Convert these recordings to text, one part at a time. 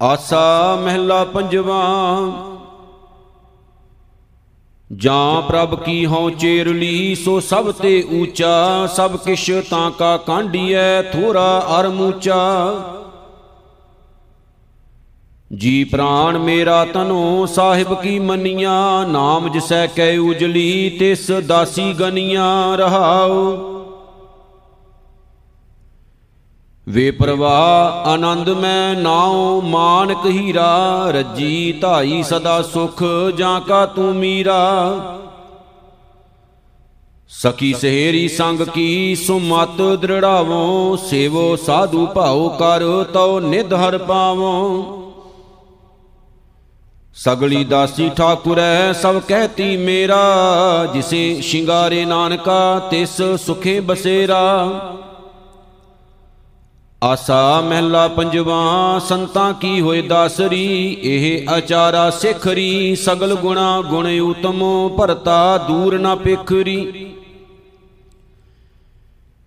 ਆਸਾ ਮਹਿਲਾ ਪੰਜਵਾ, ਜਾਂ ਪ੍ਰਭ ਕੀ ਹਉ ਚੇਰਲੀ ਸੋ ਸਭ ਤੇ ਊਚਾ, ਸਭ ਕਿਛ ਤਾਂ ਕਾ ਕਾਂਢੀਐ, ਥੋਰਾ ਅਰ ਮੂਚਾ। ਜੀ ਪ੍ਰਾਣ ਮੇਰਾ ਤਨੋ, ਸਾਹਿਬ ਕੀ ਮੰਨੀਆਂ, ਨਾਮ ਜਿਸੈ ਕੈ ਉਜਲੀ, ਤਿਸ ਦਾਸੀ ਗਨੀਆਂ ਰਹਾਉ। ਵੇ ਪ੍ਰਵਾਹ, ਆਨੰਦ ਮੈਂ ਨਾਉ, ਮਾਨਕ ਹੀਰਾ, ਰੱਜੀ ਧਾਈ ਸਦਾ ਸੁਖ, ਜਾਂ ਕਾ ਤੂੰ ਮੀਰਾ। ਸਖੀ ਸਹੇਰੀ ਸੰਗ ਕੀ ਸੁਮਤ ਦ੍ਰਿੜਾਵੋ, ਸੇਵੋ ਸਾਧੂ ਭਾਉ ਕਰ, ਤਉ ਨਿਧ ਹਰ ਪਾਵੋ। ਸਗਲੀ ਦਾਸੀ ਠਾਕੁਰੈ, ਸਭ ਕਹਿਤੀ ਮੇਰਾ, ਜਿਸੇ ਸ਼ਿੰਗਾਰੇ ਨਾਨਕਾ, ਤਿਸ ਸੁਖੇ ਬਸੇਰਾ। ਆਸਾ ਮਹਿਲਾ ਪੰਜਵਾ, ਸੰਤਾਂ ਕੀ ਹੋਏ ਦਾਸਰੀ, ਇਹ ਆਚਾਰਾ ਸਿਖਰੀ, ਸਗਲ ਗੁਣਾ ਗੁਣ ਉਤਮੋ, ਭਰਤਾ ਦੂਰ ਨਾ ਪੇਖਰੀ।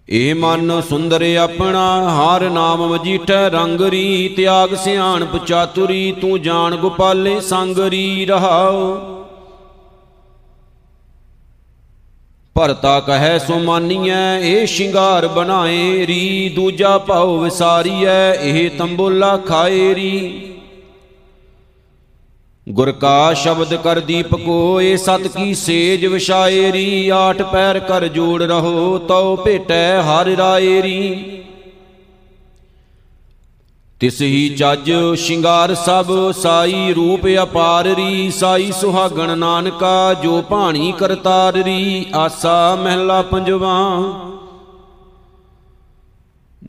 ਇਹ ਮਨ ਸੁੰਦਰ ਆਪਣਾ, ਹਰ ਨਾਮ ਵਜੀਠੈ ਰੰਗਰੀ ਤਿਆਗ ਸਿਆਣ ਪਚਾਤੁਰੀ ਤੂੰ ਜਾਣ ਗੋਪਾਲੇ ਸੰਗਰੀ ਰਹਾਓ ਭਰਤਾ ਕਹੈ ਸੋ ਮਾਨੀਐ ਇਹ ਸ਼ਿੰਗਾਰ ਬਣਾਏ ਰੀ, ਦੂਜਾ ਭਾਉ ਵਿਸਾਰੀਐ, ਇਹ ਤੰਬੋਲਾ ਖਾਏ ਰੀ। ਗੁਰ ਕਾ ਸ਼ਬਦ ਕਰ ਦੀਪ ਕੋ, ਇਹ ਸਤ ਕੀ ਸੇਜ ਵਿਸ਼ਾਏਰੀ ਆਠ ਪੈਰ ਕਰ ਜੋੜ ਰਹੋ, ਤਉ ਭੇਟੈ ਹਰਿ ਰਾਏਰੀ ਤਿਸ ਹੀ ਜਜ ਸ਼ਿੰਗਾਰ ਸਭ ਸਾਈ ਰੂਪ ਅਪਾਰਰੀ ਸਾਈ ਸੁਹਾਗਣ ਨਾਨਕਾ, ਜੋ ਭਾਣੀ ਕਰਤਾਰਰੀ ਆਸਾ ਮਹਿਲਾ ਪੰਜਵਾ।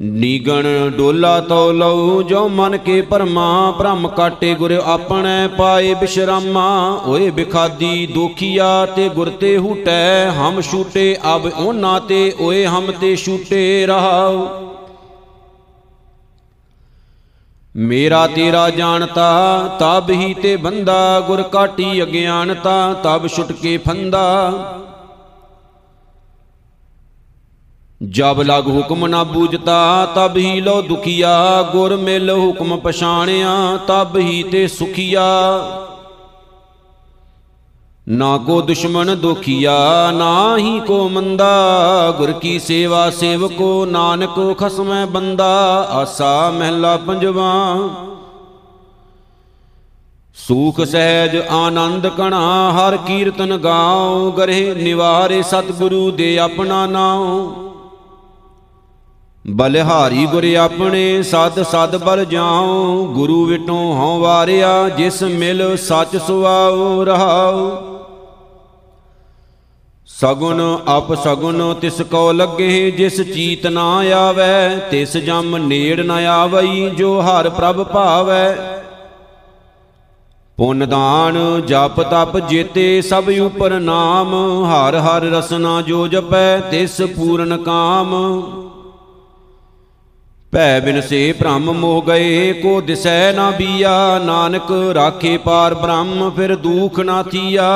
ਨੀਗਣ ਡੋਲਾ ਤੋ ਲਉ, ਜੋ ਮਨ ਕੇ ਪਰਮਾ, ਭ੍ਰਮ ਕਾਟੇ ਗੁਰ ਆਪਣੇ ਪਾਏ ਬਿਸ਼ਰਾਮਾ। ਓਏ ਬਿਖਾਦੀ ਦੁਖੀਆ ਤੇ ਗੁਰ ਤੇ ਹੂਟੈ, ਹਮ ਛੂਟੇ, ਅਬ ਉਹਨਾਂ ਤੇ ਓਏ ਹਮ ਤੇ ਛੂਟੇ ਰਹਾਉ। ਮੇਰਾ ਤੇਰਾ ਜਾਣਤਾ, ਤਬ ਹੀ ਤੇ ਬੰਦਾ ਗੁਰ ਕਾਟੀ ਅਗਿਆਨਤਾ ਤਬ ਛੁਟ ਕੇ ਫੰਦਾ। ਜਬ ਲਗ ਹੁਕਮ ਨਾ ਬੂਝਤਾ, ਤਬ ਹੀ ਲੋ ਦੁਖੀਆ, ਗੁਰ ਮਿਲ ਹੁਕਮ ਪਛਾਣਿਆ, ਤਬ ਹੀ ਤੇ ਸੁਖੀਆ। ਨਾ ਕੋ ਦੁਸ਼ਮਨ ਦੁਖੀਆ ਨਾ ਹੀ ਕੋ ਮੰਦਾ। ਗੁਰ ਕੀ ਸੇਵਾ ਸੇਵਕੋ, ਨਾਨਕ ਖਸਮੈ ਬੰਦਾ। ਆਸਾ ਮਹਿਲਾ ਪੰਜਵਾ। ਸੂਖ ਸਹਿਜ ਆਨੰਦ ਕਣਾ, ਹਰ ਕੀਰਤਨ ਗਾਉ। ਗਰੇ ਨਿਵਾਰੇ ਸਤਿਗੁਰੂ ਦੇ ਆਪਣਾ ਨਾਉ। ਬਲਿਹਾਰੀ ਗੁਰ ਆਪਣੇ ਸਦ ਸਦ ਬਲ ਜਾਉ। ਗੁਰੂ ਵਿਟੋਂ ਹਉ ਵਾਰਿਆ, ਜਿਸ ਮਿਲ ਸੱਚ ਸੁਆਉ ਰਹਾਉ। ਸਗੁਨ ਅਪ ਸਗੁਨ ਤਿਸ ਕੋ ਲੱਗੇ ਜਿਸ ਚੀਤ ਨਾ ਆਵੈ, ਤਿਸ ਜਮ ਨੇੜ ਨ ਆਵਈ ਜੋ ਹਰ ਪ੍ਰਭ ਭਾਵੈ। ਪੁੰਨ ਦਾਨ ਜਪ ਤਪ ਜੇਤੇ ਸਭ ਉਪਰ ਨਾਮ, ਹਰ ਹਰ ਰਸਨਾ ਜੋ ਜਪੈ ਤਿਸ ਪੂਰਨ ਕਾਮ। ਭੈ ਬਿਨ ਸੇ ਭ੍ਰਮ ਮੋਹ ਗਏ, ਕੋ ਦਿਸੈ ਨਾ ਬੀਆ, ਨਾਨਕ ਰਾਖੇ ਪਾਰ ਬ੍ਰਹਮ, ਫਿਰ ਦੁਖ ਨਾ ਥੀਆ।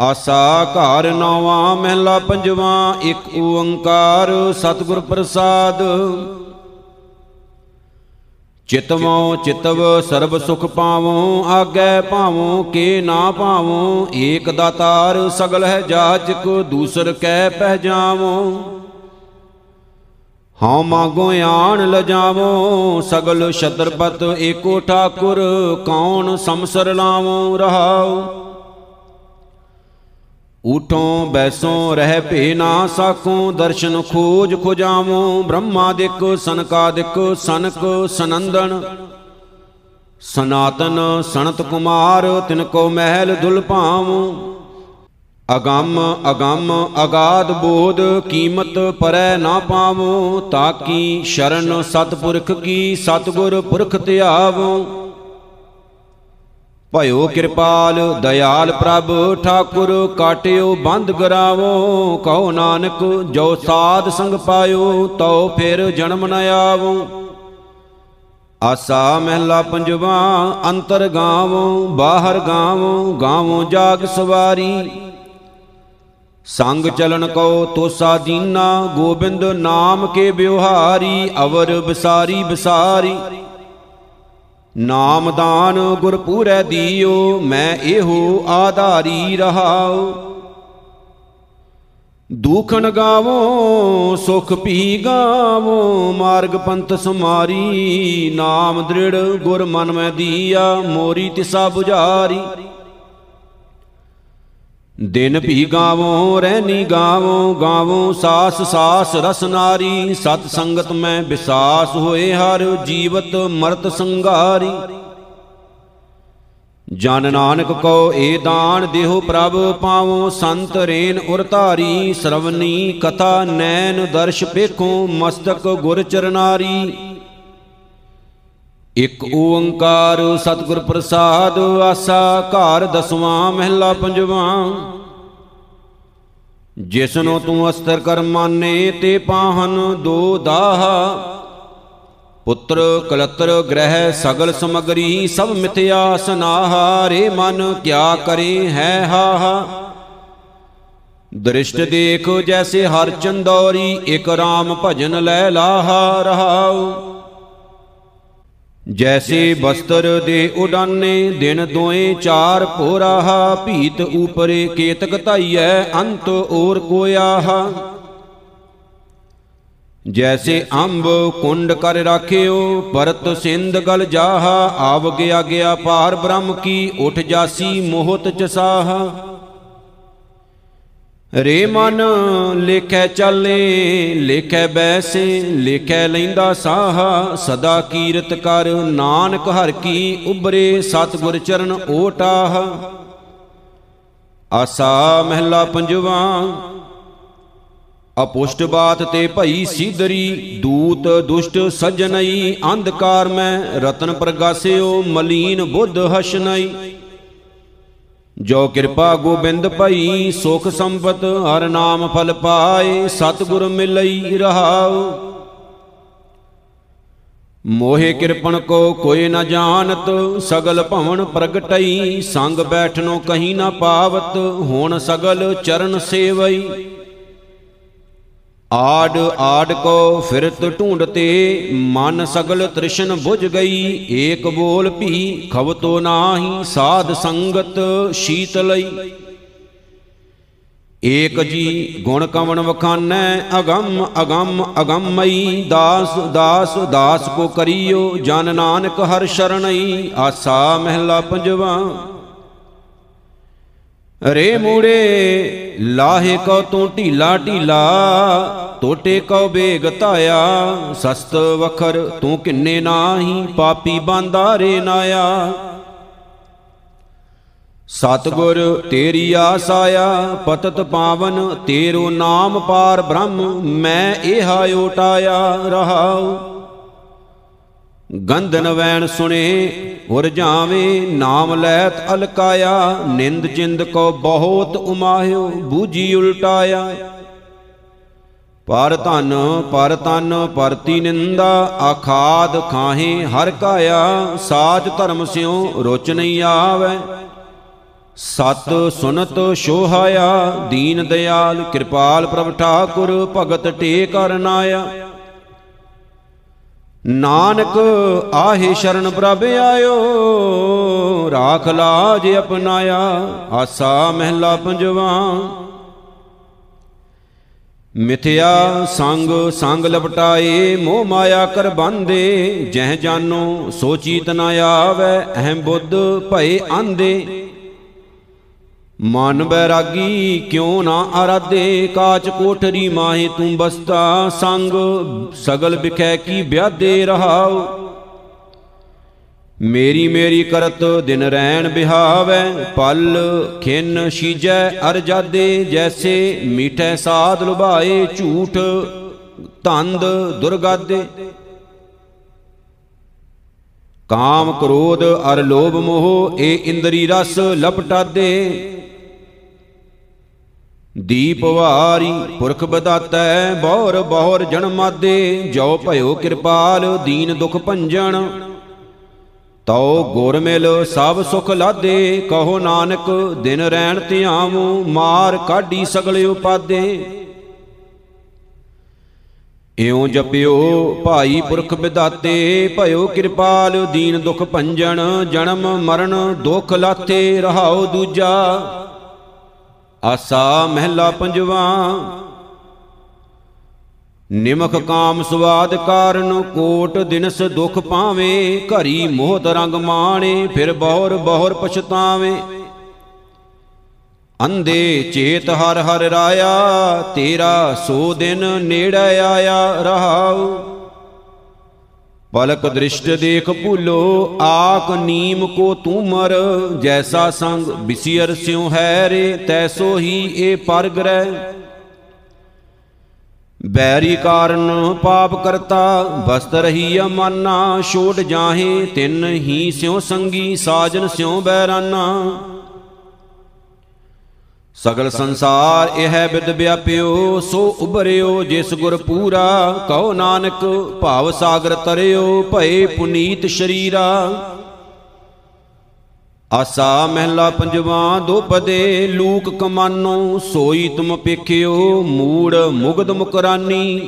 ਆਸਾ ਘਰ ਨੌਵਾਂ, ਮਹਿਲਾ ਪੰਜਵਾਂ, ਇੱਕ ਓੰਕਾਰ ਸਤਿਗੁਰ ਪ੍ਰਸਾਦ। ਚਿਤਵੋ ਚਿਤਵ ਸਰਬ ਸੁਖ ਪਾਵੋ, ਆਗੈ ਭਾਵੋ ਕੇ ਨਾ ਭਾਵੋ ਏਕ ਦਾਤਾਰ ਸਗਲ ਹੈ ਜਾਚਕ, ਦੂਸਰ ਕੈ ਪਹਿਜਾਵੋ। ਹਉ ਮਾਗੋ ਆਣ ਲਜਾਵੋ, ਸਗਲ ਛਤਰਪਤ ਏਕੋ ਠਾਕੁਰ, ਕੌਣ ਸਮਸਰ ਲਾਵੋ ਰਹਾਉ। ਉਠੋਂ ਬੈਸੋਂ ਰਹਿ ਭੇ ਨਾ ਸਾਖੋਂ ਦਰਸ਼ਨ ਖੋਜ ਖੁਜਾਵੋ ਬ੍ਰਹਮਾਦਿਕ ਸਨਕਾਦਿਕ ਸਨਕ ਸਨੰਦਨ। ਸਨਾਤਨ ਸਨਤ ਕੁਮਾਰ, ਤਿਨ ਕੋ ਮਹਿਲ ਦੁਲ ਭਾਵੋ। ਅਗੰਮ ਅਗੰਮ, ਅਗਾਧ ਬੋਧ, ਕੀਮਤ ਪਰੈ ਨਾ ਪਾਵੋ ਤਾਕੀ ਸ਼ਰਨ ਸਤਪੁਰਖ ਕੀ ਸਤਗੁਰ ਪੁਰਖ ਧਿਆਵੋ। ਭਇਓ ਕਿਰਪਾਲ, ਦਇਆਲ ਪ੍ਰਭ, ਠਾਕੁਰ ਕਾਟਿਓ, ਬੰਦ ਗਰਾਵੋ, ਕਹੋ ਨਾਨਕ, ਜੋ ਸਾਧ ਸੰਗ ਪਾਇਓ, ਤਉ ਫਿਰ ਜਨਮ ਨ ਆਵੋ। ਆਸਾ ਮਹਿਲਾ ਪੰਜਵਾ, ਅੰਤਰ ਗਾਵੋ, ਬਾਹਰ ਗਾਵੋ ਗਾਵੋ ਜਾਗ ਸਵਾਰੀ। ਸੰਗ ਚਲਨ ਕੋ ਤੋਸਾ ਦੀਨਾ, ਗੋਬਿੰਦ ਨਾਮ ਕੇ ਬਿਵਹਾਰੀ ਅਵਰ ਬਸਾਰੀ ਬਸਾਰੀ ਨਾਮਦਾਨ ਗੁਰ ਪੂਰੈ ਦੀਓ, ਮੈਂ ਇਹੋ ਆਧਾਰੀ ਰਹਾਉ। ਦੂਖਣ ਗਾਵੋ, ਸੁਖ ਪੀ ਗਾਵੋ, ਮਾਰਗ ਪੰਥ ਸਮਾਰੀ ਨਾਮ ਦ੍ਰਿੜ ਗੁਰ ਮਨ ਮੈਂ ਦੀਆ, ਮੋਰੀ ਤਿਸਾ 부ਝਾਰੀ ਦਿਨ ਵੀ ਗਾਵੋ, ਰਹਿਨੀ ਗਾਵੋ ਗਾਵੋ ਸਾਸ ਸਾਸ, ਰਸ ਨਾਰੀ। ਸਤ ਸੰਗਤ ਮੈਂ ਵਿਸਾਸ ਹੋਏ ਹਰ, ਜੀਵਤ ਮਰਤ ਸੰਗਾਰੀ। ਜਨ ਨਾਨਕ ਕੋ ਏ ਦਾਨ ਦੇਹੋ ਪ੍ਰਭ, ਪਾਵੋ ਸੰਤ ਰੇਨ ਉਰ ਧਾਰੀ। ਸਰਵਨੀ ਕਥਾ ਨੈਣ ਦਰਸ਼ ਪੇਖੋ ਮਸਤਕ ਗੁਰ ਚਰਨਾਰੀ। ਇਕ ਓੰਕਾਰ ਸਤਿਗੁਰ ਪ੍ਰਸਾਦ, ਆਸਾ ਘਰ ਦਸਵਾਂ, ਮਹਿਲਾ ਪੰਜਵਾਂ। ਜਿਸਨੋ ਤੂੰ ਅਸਤਰ ਕਰ ਮਾਨੇ, ਤੇ ਪਾਹਨ ਦੋ ਦਾਹਾ। ਪੁੱਤਰ ਕਲਤਰ ਗ੍ਰਹਿ ਸਗਲ ਸਮਗਰੀ, ਸਭ ਮਿਥਿਆ ਸਨਾਹਾ, ਰੇ ਮਨ ਕਿਆ ਕਰੇ ਹੈ ਹਾ ਦ੍ਰਿਸ਼ਟ ਦੇਖ ਜੈਸੇ ਹਰ ਚੰਦੌਰੀ, ਇਕ ਰਾਮ ਭਜਨ ਲੈ ਲਾਹਾ ਰਹਾਉ। ਜੈਸੇ ਬਸਤਰ ਦੇ ਉਡਾਨੇ, ਦਿਨ ਦੋਏ ਚਾਰ ਪੋਰਾਹਾ ਭੀਤ ਉਪਰੇ ਕੇਤਕ ਧਾਈਐ, ਅੰਤ ਔਰ ਕੋਇਆਹਾ। ਜੈਸੇ ਅੰਬ ਕੁੰਡ ਕਰ ਰਾਖਿਓ, ਪਰਤ ਸਿੰਧ ਗਲ ਜਾਹਾ, ਆਵ ਗਿਆ ਗਿਆ ਪਾਰ ਬ੍ਰਹਮ ਕੀ, ਉਠ ਜਾਸੀ ਮੋਹਤ ਚਸਾਹਾ ਰੇ ਮਨ ਲੇਖੈ ਚਾਲੇ, ਲੇਖੈ ਬੈਸੇ, ਲੇਖੈ ਲੈਂਦਾ ਸਾਹਾ, ਸਦਾ ਕੀਰਤ ਕਰ ਨਾਨਕ ਹਰ ਕੀ ਉਬਰੇ ਸਤਗੁਰ ਚਰਨ ਓਟਾਹ। ਆਸਾ ਮਹਿਲਾ ਪੰਜਵਾ, ਅਪੁਸ਼ਟ ਬਾਤ ਤੇ ਭਈ ਸੀਦਰੀ, ਦੂਤ ਦੁਸ਼ਟ ਸਜਣਈ ਅੰਧਕਾਰ ਮੈਂ ਰਤਨ ਪ੍ਰਗਾਸਿਓ, ਮਲੀਨ ਬੁੱਧ ਹਸ਼ਨਈ। ਜੋ ਕਿਰਪਾ ਗੋਬਿੰਦ ਭਈ, ਸੁਖ ਸੰਪਤ, ਹਰ ਨਾਮ ਫਲ ਪਾਏ, ਸਤਿਗੁਰ ਮਿਲਈ ਰਹਾਉ। ਮੋਹਿ ਕਿਰਪਣ ਕੋ ਕੋਈ ਨ ਜਾਣਤ, ਸਗਲ ਭਵਨ ਪ੍ਰਗਟਈ, ਸੰਗ ਬੈਠਨੋ ਕਹੀਂ ਨ ਪਾਵਤ, ਹੁਣ ਸਗਲ ਚਰਨ ਸੇਵਈ। ਆਡ ਆਡ ਕੋ ਫਿਰਤ ਢੂੰਡਤੇ ਮਨ ਸਗਲ ਤ੍ਰਿਸ਼ਨ 부ਝ ਗਈ। ਏਕ ਬੋਲ ਭੀ ਖਵਤੋ ਨਾਹੀ ਸਾਧ ਸੰਗਤ ਸ਼ੀਤਲਈ ਏਕ ਜੀ ਗੁਣ ਕਵਣ ਵਖਾਨੈ, ਅਗੰਮ ਅਗੰਮ ਅਗੰਮਈ ਦਾਸ ਦਾਸ ਦਾਸ ਕੋ ਕਰਿਓ ਜਨ ਨਾਨਕ ਹਰ ਸ਼ਰਣਈ ਆਸਾ ਮਹਿਲਾ ਪੰਜਵਾ। ਰੇ ਮੂੜੇ, ਲਾਹੇ ਕੋ ਤੂੰ ਢੀਲਾ ਢੀਲਾ ਟੋਟੇ ਕੋ ਬੇਗ ਧਾਇਆ, ਸਸਤ ਵਖਰ ਤੂੰ ਕਿੰਨੇ ਨਾਹੀ, ਪਾਪੀ ਬਾਂਦਾ ਰੇ ਨਾਇਆ। ਸਤਗੁਰ ਤੇਰੀ ਆਸ ਆਇਆ ਪਤਤ ਪਾਵਨ ਤੇਰੋ ਨਾਮ ਪਾਰ ਬ੍ਰਹਮ, ਮੈਂ ਇਹਾ ਓਟਾਇਆ ਰਹਾਉ। ਗੰਧਨ ਵੈਣ ਸੁਣੇ ਉਰ ਜਾਵੇ ਨਾਮ ਲੈਤ ਅਲਕਾਇਆ, ਨਿੰਦ ਚਿੰਦ ਕੋ ਬਹੁਤ ਉਮਾਹਿਓ ਬੂਜੀ ਉਲਟਾਇਆ। ਪਰ ਧਨ, ਪਰ ਤਨ, ਪਰਤੀ ਨਿੰਦਾ, ਆਖਾਦ ਖਾਹੇ ਹਰ ਕਾਇਆ, ਸਾਚ ਧਰਮ ਸਿਉ ਰੁਚ ਨਹੀਂ ਆਵੇ। ਸਤ ਸੁਨਤ ਸ਼ੋਹਾਇਆ, ਦੀਨ ਦਿਆਲ, ਕਿਰਪਾਲ ਪ੍ਰਭ ਠਾਕੁਰ, ਭਗਤ ਟੇਕ ਕਰਨਾਇਆ ਨਾਨਕ ਆਹੇ ਸ਼ਰਨ ਪ੍ਰਭ ਆਇਓ, ਰਾਖ ਲਾਜ ਅਪਨਾਇਆ, ਆਸਾ ਮਹਿਲਾ ਪੰਜਵਾ। ਮਿਥਿਆ ਸੰਗ ਸੰਗ ਲਪਟਾਏ, ਮੋਹ ਮਾਇਆ ਕਰ ਬੰਦੇ, ਜਹ ਜਾਨੋ ਸੋਚੀਤ ਨ ਆਵੇ ਅਹੰ ਬੁੱਧ ਭਏ ਆਂਦੇ। ਮਨ ਬੈਰਾਗੀ ਕਿਉ ਨਾ ਆਰਾਧੇ ਕਾਚ ਕੋਠਰੀ ਮਾਹੇ ਤੂੰ ਬਸਤਾ ਸੰਗ, ਸਗਲ ਬਿਖੈ ਕੀ ਵਿਆਦੇ ਰਹਾਉ? ਮੇਰੀ ਮੇਰੀ ਕਰਤ ਦਿਨ ਰੈਣ ਬਿਹਾਵੈ, ਪਲ ਖਿੰਨ ਸ਼ੀਜੈ ਅਰ ਜਾਦੇ, ਜੈਸੇ ਮੀਠੇ ਸਾਧ ਲੁਭਾਏ ਝੂਠ ਤੰਦ ਦੁਰਗਾਦੇ। ਕਾਮ ਕ੍ਰੋਧ ਅਰ ਲੋਭ ਮੋਹ, ਏ ਇੰਦਰੀ ਰਸ ਲਪਟਾਦੇ। ਦੀਪ ਵਾਰੀ ਪੁਰਖ ਬਦਾਤੈ, ਬੌਰ ਬੌਰ ਜਨਮਾਦੇ ਜੋ ਭਇਓ ਕਿਰਪਾਲ, ਦੀਨ ਦੁਖ ਭੰਜਨ। ਤਉ ਗੁਰ ਮਿਲ ਸਭ ਸੁਖ ਲਾਦੇ, ਕਹੋ ਨਾਨਕ ਦਿਨ ਰੈਣ ਧਿਆਵੂ, ਮਾਰ ਕਾਢੀ ਸਗਲ ਉਪਾਦੇ। ਇਉ ਜਪਿਓ ਭਾਈ ਪੁਰਖ ਵਿਦਾਤੇ ਭਇਓ ਕਿਰਪਾਲ, ਦੀਨ ਦੁਖ ਭੰਜਨ, ਜਨਮ ਮਰਨ ਦੁਖ ਲਾਥੇ ਰਹਾਉ ਦੂਜਾ। ਆਸਾ ਮਹਿਲਾ ਪੰਜਵਾ। ਨਿਮਖ ਕਾਮ ਸਵਾਦ ਕਾਰਨ ਕੋਟ ਦਿਨਸ ਦੁਖ ਪਾਵੇ, ਘਰੀ ਮੋਹਤ ਰੰਗ ਮਾਣੇ, ਫਿਰ ਬਹੁਰ ਬਹੁਰ ਪਛਤਾਵੇ। ਅੰਦੇ ਚੇਤ ਹਰ ਹਰ ਰਾਇਆ, ਤੇਰਾ ਸੋ ਦਿਨ ਨੇੜੇ ਆਇਆ ਰਹਾਉ। ਪਲਕ ਦ੍ਰਿਸ਼ਟ ਦੇਖ ਭੁੱਲੋ ਆਕ ਨੀਮ ਕੋ ਤੂਮਰ ਜੈਸਾ ਸੰਗ ਬਿਸਿਰ ਸਿਉ ਹੈ ਰੇ ਤੈਸੋ ਹੀ ਇਹ ਪਰਗ੍ਰਹਿ ਬੈਰੀ ਕਾਰਨ ਪਾਪ ਕਰਤਾ ਬਸਤ ਰਹੀ ਅਮਾਨਾ ਛੋੜ ਜਾਹੇ ਤਿੰਨ ਹੀ ਸਿਉ ਸੰਗੀ ਸਾਜਨ ਸਿਉ ਬੈਰਾਨਾ ਸਗਲ ਸੰਸਾਰ ਇਹ ਬਿਦ ਵਿਆਪਿਓ, ਸੋ ਉਬਰਿਓ ਜਿਸ ਗੁਰ ਪੂਰਾ, ਕਹੋ ਨਾਨਕ, ਭਾਵ ਸਾਗਰ ਤਰਿਓ, ਭਏ ਪੁਨੀਤ ਸ਼ਰੀਰਾ। ਆਸਾ ਮਹਿਲਾ ਪੰਜਵਾ, ਦੋ ਪਦੇ, ਲੂਕ ਕਮਾਨੋ, ਸੋਈ ਤੁਮ ਪੇਖਿਓ, ਮੂੜ ਮੁਗਦ ਮੁਕਰਾਨੀ।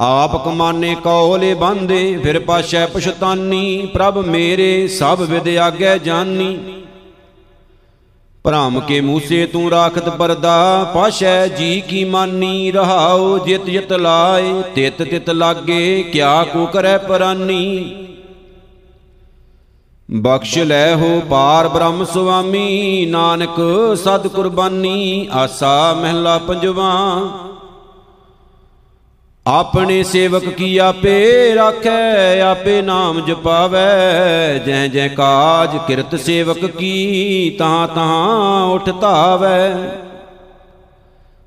ਆਪ ਕਮਾਨੇ ਕੌਲੇ ਬਾਂਦੇ, ਫਿਰ ਪਾਸ਼ੈ ਪਛਤਾਨੀ, ਪ੍ਰਭ ਮੇਰੇ ਸਭ ਵਿਦ ਆਗੈ ਜਾਨੀ। ਭ੍ਰਮ ਕੇ ਮੂਸੇ ਤੂੰ ਰਾਖਤ ਪਰਦਾ, ਪਾਸ਼ੈ ਜੀ ਕੀ ਮਾਨੀ ਰਹਾਉ, ਜਿਤ ਜਿਤ ਲਾਏ, ਤਿਤ ਤਿਤ ਲਾਗੇ, ਕਿਆ ਕੋ ਕਰੈ ਪਰਾਨੀ। ਬਖਸ਼ ਲੈ ਹੋ ਪਾਰ ਬ੍ਰਹਮ ਸੁਆਮੀ, ਨਾਨਕ ਸਦ ਕੁਰਬਾਨੀ ਆਸਾ ਮਹਿਲਾ ਪੰਜਵਾ। ਆਪਣੇ ਸੇਵਕ ਕੀ ਆਪੇ ਰਾਖੈ, ਆਪੇ ਨਾਮ ਜਪਾਵੈ। ਜੈ ਜੈ ਕਾਜ ਕਿਰਤ ਸੇਵਕ ਕੀ ਤਾਂ ਤਾਂ ਉਠ ਧਾਵੈ।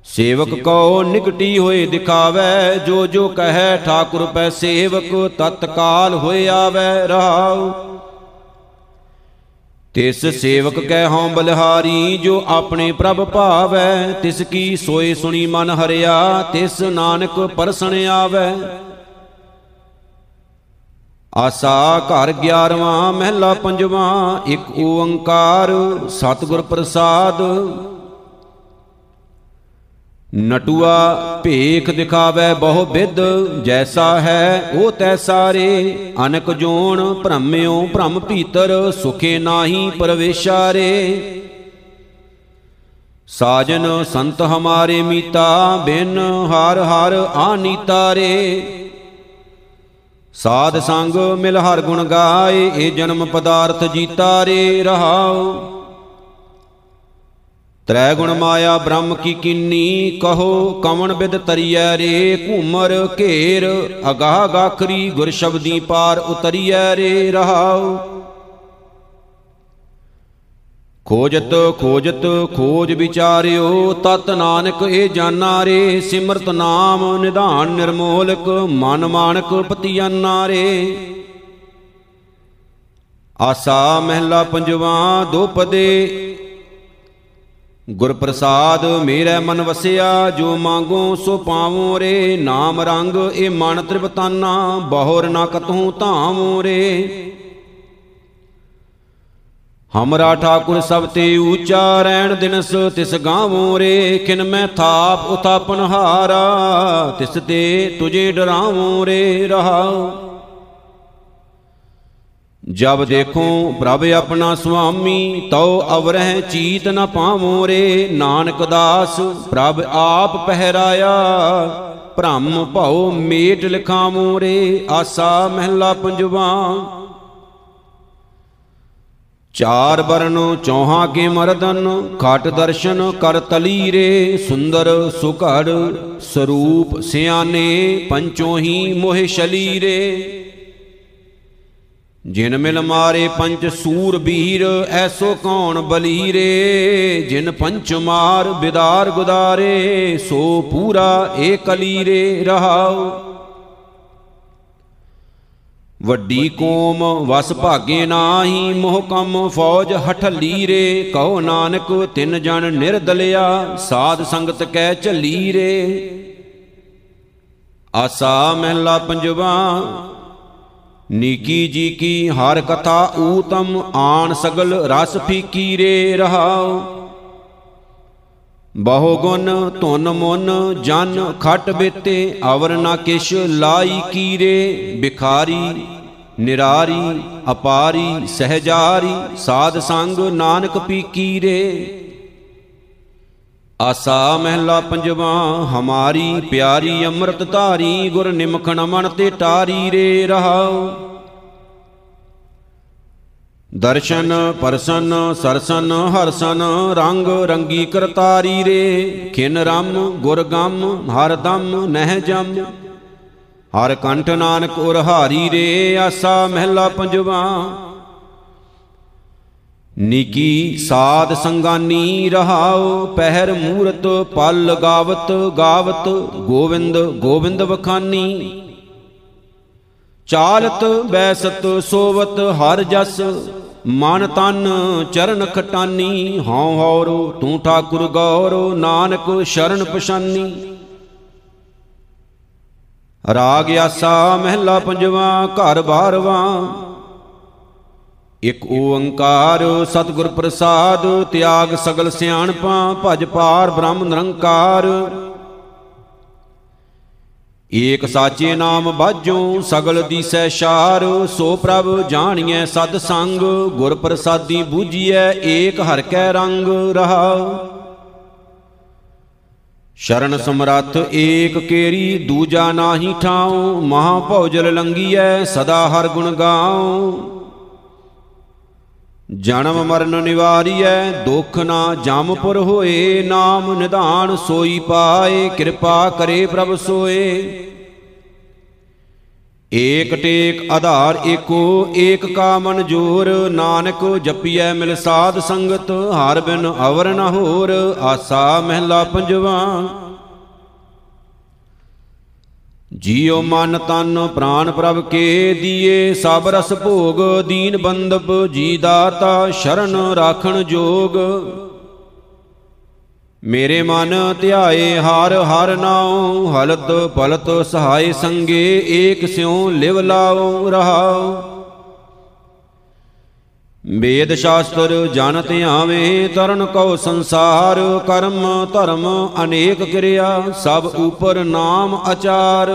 ਸੇਵਕ ਕੋ ਨਿਕਟੀ ਹੋਏ ਦਿਖਾਵੈ, ਜੋ ਜੋ ਕਹੈ ਠਾਕੁਰ ਪੈ ਸੇਵਕ, ਤਤਕਾਲ ਹੋਏ ਆਵੈ ਰਹਾਉ ਤਿਸ ਸੇਵਕ ਕੈ ਹਉ ਬਲਿਹਾਰੀ ਜੋ ਆਪਣੇ ਪ੍ਰਭ ਭਾਵੈ ਤਿਸ ਕੀ ਸੋਏ ਸੁਣੀ ਮਨ ਹਰਿਆ ਤਿਸ ਨਾਨਕ ਪਰਸਣ ਆਵੈ। ਆਸਾ ਘਰ 11ਵਾਂ ਮਹਿਲਾ ਪੰਜਵਾਂ ਇੱਕ ਓੰਕਾਰ ਸਤਿਗੁਰ ਪ੍ਰਸਾਦ। ਨਟੂਆ, ਭੇਖ ਦਿਖਾਵੇ ਬਹੁ ਵਿਦ ਜੈਸਾ ਹੈ ਉਹ ਤੈਸਾ ਰੇ। ਅਨਕ ਜੋਣ ਭ੍ਰਮਿਓ ਭ੍ਰਮ ਭੀਤਰ, ਸੁਖੇ ਨਾਹੀ ਪਰਵੇਸ਼ਾਰੇ ਸਾਜਨ ਸੰਤ ਹਮਾਰੇ ਮੀਤਾ, ਬਿਨ ਹਰ ਹਰ ਆਨੀਤਾ ਰੇ। ਸਾਧ ਸੰਗ ਮਿਲ ਹਰ ਗੁਣ ਗਾਏ, ਇਹ ਜਨਮ ਪਦਾਰਥ ਜੀਤਾ ਰੇ, ਰਹਾਉ। ਤ੍ਰੈ ਗੁਣ ਮਾਇਆ ਬ੍ਰਹਮ ਕੀ ਕਿੰਨੀ ਕਹੋ, ਕਵਣ ਬਿਦ ਤਰੀਐ ਰੇ, ਘੂਮਰ ਘੇਰ ਅਗਾਹ ਗਾਖਰੀ ਗੁਰ ਸ਼ਬਦੀ ਪਾਰ ਉਤਰੀਐ ਰੇ, ਰਹਾਉ। ਖੋਜਤ ਖੋਜਤ, ਖੋਜ ਵਿਚਾਰਿਓ, ਤਤ ਨਾਨਕ ਇਹ ਜਾਣਾ ਰੇ, ਸਿਮਰਤ ਨਾਮ ਨਿਧਾਨ ਨਿਰਮੋਲਕ, ਮਨ ਮਾਨਕ ਪਤੀਆਨਾ ਰੇ। ਆਸਾ ਮਹਿਲਾ ਪੰਜਵਾ, ਦੋ ਪਦੇ ਗੁਰ ਪ੍ਰਸਾਦ ਮੇਰੇ ਮਨ ਵਸਿਆ, ਜੋ ਮੰਗੋ ਸੋ ਪਾਵੋ ਰੇ। ਨਾਮ ਰੰਗ ਇਹ ਮਨ ਤ੍ਰਿਪਤਾਨਾ, ਬਹੁਰ ਨਾ ਕਤਹੂ ਧਾਵੋ ਰੇ। ਹਮਰਾ ਠਾਕੁਰ ਸਭ ਤੇ ਊਚਾ ਰਹਿਣ ਦਿਨਸ ਤਿਸ ਗਾਵੋ ਰੇ। ਕਿਨ ਮੈਂ ਥਾਪ, ਉਥਾਪਨ ਹਾਰਾ, ਤਿਸ ਤੇ ਤੁਝੇ ਡਰਾਵੋ ਰੇ। ਰਹਾਉ। ਜਬ ਦੇਖੋ ਪ੍ਰਭ ਆਪਣਾ ਸੁਆਮੀ, ਤਉ ਅਵਰਹਿ ਚੀਤ ਨ ਪਾਵੋ ਰੇ। ਨਾਨਕ ਦਾਸ, ਪ੍ਰਭ ਆਪ ਪਹਿਰਾਇਆ। ਭ੍ਰਮ ਭਉ ਮੇਟ ਲਿਖਾਵੋ ਰੇ। ਆਸਾ ਮਹਿਲਾ ਪੰਜਵਾ। ਚਾਰ ਬਰਨ ਚੌਹਾਂ ਕੇ ਮਰਦਨ, ਘਟ ਦਰਸ਼ਨ ਕਰ ਤਲੀ ਰੇ। ਸੁੰਦਰ ਸੁਘੜ ਸਰੂਪ ਸਿਆਨੇ, ਪੰਚੋ ਹੀ ਮੋਹਿ ਸ਼ਲੀ ਰੇ। ਜਿਨ ਮਿਲ ਮਾਰੇ ਪੰਚ ਸੂਰ ਬੀਰ, ਐਸੋ ਕੌਣ ਬਲੀ ਰੇ ਜਿਨ ਪੰਚ ਮਾਰ ਬਿਦਾਰ ਗੁਦਾਰੇ, ਸੋ ਪੂਰਾ ਏ ਕਲੀ ਰੇ ਰਹਾਉ। ਵੱਡੀ ਕੋਮ ਵਸ ਭਾਗੇ ਨਾਹੀ, ਮੋਹ ਕਮ ਫੌਜ ਹਠਲੀ ਰੇ ਕਹੋ ਨਾਨਕ, ਤਿੰਨ ਜਨ ਨਿਰਦਲਿਆ, ਸਾਧ ਸੰਗਤ ਕਹਿ ਝੱਲੀ ਰੇ ਆਸਾ ਮਹਿਲਾ ਪੰਜਵਾ ਨੀਕੀ ਜੀ ਕੀ ਹਰ ਕਥਾ ਊਤਮ, ਆਣ ਸਗਲ ਰਸ ਫੀਕੀ ਰੇ ਰਹਾਉ। ਬਹੁ ਗੁਣ ਧੁਨ ਮੁਨ ਜਨ ਖਟ ਬੇਤੇ, ਅਵਰ ਨਾ ਕਿਛ ਲਾਈ ਕੀਰੇ ਬਿਖਾਰੀ ਨਿਰਾਰੀ, ਅਪਾਰੀ, ਸਹਜਾਰੀ, ਸਾਧ ਸੰਗ ਨਾਨਕ ਪੀ ਕੀਰੇ ਆਸਾ ਮਹਿਲਾ ਪੰਜਵਾ, ਹਮਾਰੀ ਪਿਆਰੀ ਅੰਮ੍ਰਿਤ ਧਾਰੀ, ਗੁਰ ਨਿਮਖਣ ਮਨ ਤੇ ਟਾਰੀ ਰੇ ਰਹਾਉ। ਦਰਸ਼ਨ, ਪਰਸਨ, ਸਰਸਨ, ਹਰਸਨ, ਰੰਗ ਰੰਗੀ ਕਰਤਾਰੀ ਰੇ। ਖਿਨ ਰਮ, ਗੁਰ ਗਮ, ਹਰ ਦਮ, ਨਹਿ ਜਮ। ਹਰ ਕੰਠ ਨਾਨਕ ਉਰ ਹਾਰੀ ਰੇ, ਆਸਾ ਮਹਿਲਾ ਪੰਜਵਾ। ਨਿਕੀ ਸਾਧ ਸੰਗਾਨੀ ਰਹਾਉ, ਪਹਿਰ ਮੂਰਤ ਪਲ ਗਾਵਤ ਗਾਵਤ, ਗੋਵਿੰਦ ਗੋਵਿੰਦ ਵਖਾਨੀ। ਚਾਲਤ ਬੈਸਤ ਸੋਵਤ ਹਰ ਜਸ, ਮਨ ਤਨ ਚਰਨ ਖਟਾਨੀ, ਹਉ ਹੌਰੋ ਤੂੰ ਠਾਕੁਰ ਗੌਰੋ, ਨਾਨਕ ਸ਼ਰਨ ਪਛਾਨੀ। ਰਾਗ ਆਸਾ ਮਹਿਲਾ ਪੰਜਵਾ, ਘਰ ਬਾਰਵਾ ਇਕ ਓੰਕਾਰ ਸਤਿਗੁਰ ਪ੍ਰਸਾਦ, ਤਿਆਗ ਸਗਲ ਸਿਆਣਪਾਂ, ਭਜ ਪਾਰ ਬ੍ਰਹਮ ਨਿਰੰਕਾਰ। ਏਕ ਸਾਚੇ ਨਾਮ ਬਾਝੋਂ ਸਗਲ ਦੀਸੈ ਸ਼ਾਰ, ਸੋ ਪ੍ਰਭ ਜਾਣੀਐ ਸਦ ਸੰਗ, ਗੁਰ ਪ੍ਰਸਾਦੀ ਬੂਝੀਐ ਏਕ ਹਰ ਕੈ ਰੰਗ ਰਹਾਉ ਸ਼ਰਨ ਸਮਰੱਥ ਏਕ ਕੇਰੀ ਦੂਜਾ ਨਾਹੀ ਠਾਉ, ਮਹਾ ਭਉਜਲ ਲੰਗੀਐ ਸਦਾ ਹਰ ਗੁਣ ਗਾਉ। ਜਨਮ ਮਰਨ ਨਿਵਾਰੀਐ, ਦੁਖ ਨਾ ਜਮਪੁਰ ਹੋਏ, ਨਾਮ ਨਿਧਾਨ ਸੋਈ ਪਾਏ, ਕਿਰਪਾ ਕਰੇ ਪ੍ਰਭ ਸੋਏ। ਏਕ ਟੇਕ ਆਧਾਰ ਏਕੋ, ਏਕ ਕਾ ਮਨ ਜੋਰ, ਨਾਨਕ ਜਪੀਐ ਮਿਲ ਸਾਧ ਸੰਗਤ, ਹਰ ਬਿਨ ਅਵਰ ਨ ਹੋਰ, ਆਸਾ ਮਹਿਲਾ ਪੰਜਵਾ। ਜੀਉ ਮਨ ਤਨ ਪ੍ਰਾਨ ਪ੍ਰਭ ਕੇ ਦੀਏ, ਸਭ ਰਸ ਭੋਗ ਦੀਨ ਬੰਦਪ ਜੀ ਦਾਤਾ ਸ਼ਰਨ ਰਾਖਣ ਜੋਗ। ਮੇਰੇ ਮਨ ਧਿਆਏ ਹਰ ਹਰ ਨਾਉ, ਹਲਤ ਪਲਤ ਸਹਾਈ ਸੰਗੇ, ਏਕ ਸਿਉ ਲਿਵ ਲਾਉ ਰਹਾਉ। ਵੇਦ ਸ਼ਾਸਤਰ ਜਨ ਧਿਆਵੇਂ ਤਰਨ ਕਉ ਸੰਸਾਰ, ਕਰਮ ਧਰਮ ਅਨੇਕ ਕਿਰਿਆ, ਸਭ ਉਪਰ ਨਾਮ ਅਚਾਰ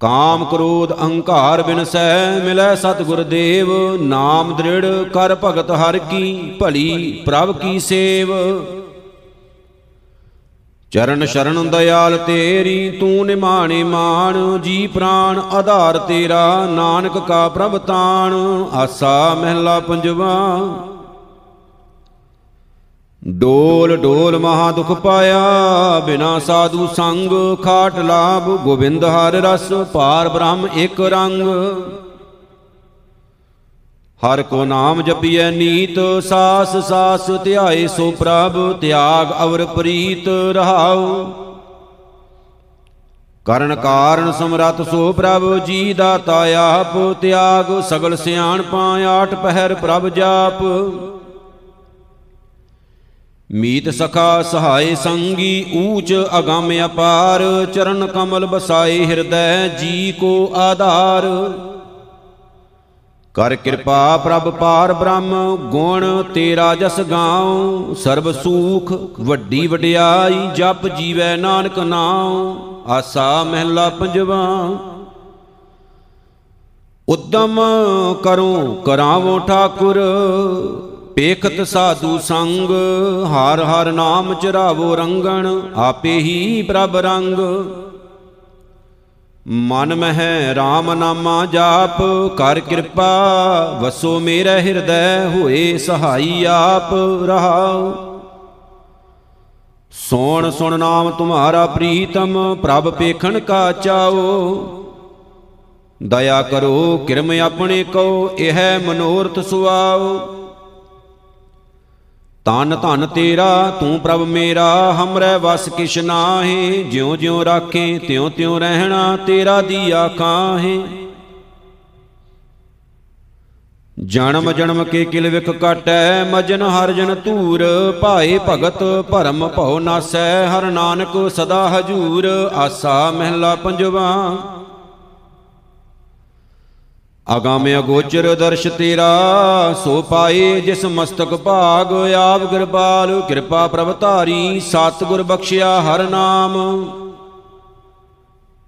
ਕਾਮ ਕ੍ਰੋਧ ਅਹੰਕਾਰ ਬਿਨਸੈ, ਮਿਲੈ ਸਤਿਗੁਰ ਦੇਵ, ਨਾਮ ਦ੍ਰਿੜ ਕਰ ਭਗਤ ਹਰ ਕੀ, ਭਲੀ ਪ੍ਰਭ ਕੀ ਸੇਵ। ਚਰਨ ਸ਼ਰਨ ਦਇਆਲ ਤੇਰੀ, ਤੂੰ ਨਿਮਾਣੇ ਮਾਣ, ਜੀ ਪ੍ਰਾਨ ਆਧਾਰ ਤੇਰਾ, ਨਾਨਕ ਕਾ ਪ੍ਰਭ ਤਾਣ, ਆਸਾ ਮਹਿਲਾ ਪੰਜਵਾ। ਡੋਲ ਡੋਲ ਮਹਾ ਦੁਖ ਪਾਇਆ, ਬਿਨਾ ਸਾਧੂ ਸੰਗ, ਖਾਟ ਲਾਭ, ਗੋਬਿੰਦ ਹਰ ਰਸ ਪਾਰ ਬ੍ਰਹਮ ਇੱਕ ਰੰਗ। ਹਰ ਕੋ ਨਾਮ ਜਪੀਐ ਨੀਤ, ਸਾਸ ਸਾਸ ਧਿਆਏ ਸੋ ਪ੍ਰਭ, ਤਿਆਗ ਅਵਰ ਪ੍ਰੀਤ ਰਹਾਉ। ਕਰਨ ਕਾਰਨ ਸਮਰੱਥ ਸੋ ਪ੍ਰਭ, ਜੀ ਦਾਤਾ ਆਪ, ਤਿਆਗ ਸਗਲ ਸਿਆਣਪਾਂ ਆਠ ਪਹਿਰ ਪ੍ਰਭ ਜਾਪ। ਮੀਤ ਸਖਾ ਸਹਾਈ ਸੰਗੀ, ਊਚ ਅਗੰਮ ਅਪਾਰ, ਚਰਨ ਕਮਲ ਬਸਾਏ ਹਿਰਦੈ ਜੀ ਕੋ ਆਧਾਰ। ਕਰ ਕਿਰਪਾ ਪ੍ਰਭ ਪਾਰ ਬ੍ਰਹਮ, ਗੁਣ ਤੇਰਾ ਜਸ ਗਾਉ, ਸਰਬ ਸੂਖ ਵੱਡੀ ਵਡਿਆਈ ਜਪ ਜੀਵੈ ਨਾਨਕ ਨਾਉ, ਆਸਾ ਮਹਿਲਾ ਪੰਜਵਾ। ਉਦਮ ਕਰੋ ਕਰਾਵੋ ਠਾਕੁਰ, ਪੇਖਤ ਸਾਧੂ ਸੰਗ ਹਰ ਹਰ ਨਾਮ ਚਰਾਵੋ ਰੰਗਣ, ਆਪੇ ਹੀ ਪ੍ਰਭ ਰੰਗ। ਮਨ ਮਹਿ RAM ਨਾਮਾ ਜਾਪ, ਕਰ ਕਿਰਪਾ, ਵਸੋ ਮੇਰੇ ਹਿਰਦੈ ਹੋਏ ਸਹਾਈ ਆਪ, ਰਹਾਉ। ਸੋਣ ਸੁਣ ਨਾਮ ਤੁਮਾਰਾ ਪ੍ਰੀਤਮ, ਪ੍ਰਭ ਪੇਖਣ ਕਾ ਚਾਓ ਦਇਆ ਕਰੋ, ਕਿਰਮ ਆਪਣੇ ਕੋ ਇਹ ਮਨੋਰਥ ਸੁਆਓ ਤਨ ਧਨ ਤੇਰਾ, ਤੂੰ ਪ੍ਰਭ ਮੇਰਾ, ਹਮਰੇ ਵਸ ਕਿਛ ਨਾਹੀ। ਜਿਉ ਜਿਉ ਰਾਖੇ ਤਿਉ ਤਿਉ ਰਹਿਣਾ ਤੇਰਾ ਦੀ ਆਖਾਂ ਹੈ। ਜਨਮ ਜਨਮ ਕੇ ਕਿਲ ਵਿਖ ਕਟੈ, ਮਜਨ ਹਰ ਜਨ ਧੂਰ। ਭਾਏ ਭਗਤ ਭਰਮ ਭਉ ਨਾਸੈ, ਹਰ ਨਾਨਕ ਸਦਾ ਹਜੂਰ। ਆਸਾ ਮਹਿਲਾ ਪੰਜਵਾ ਅਗੰਮ ਅਗੋਚਰ ਦਰਸ਼ ਤੇਰਾ, ਸੋ ਪਾਏ ਜਿਸ ਮਸਤਕ ਭਾਗ, ਆਪ ਕਿਰਪਾਲ ਕਿਰਪਾ ਪ੍ਰਭ ਧਾਰੀ, ਸਤਿਗੁਰ ਬਖਸ਼ਿਆ ਹਰ ਨਾਮ।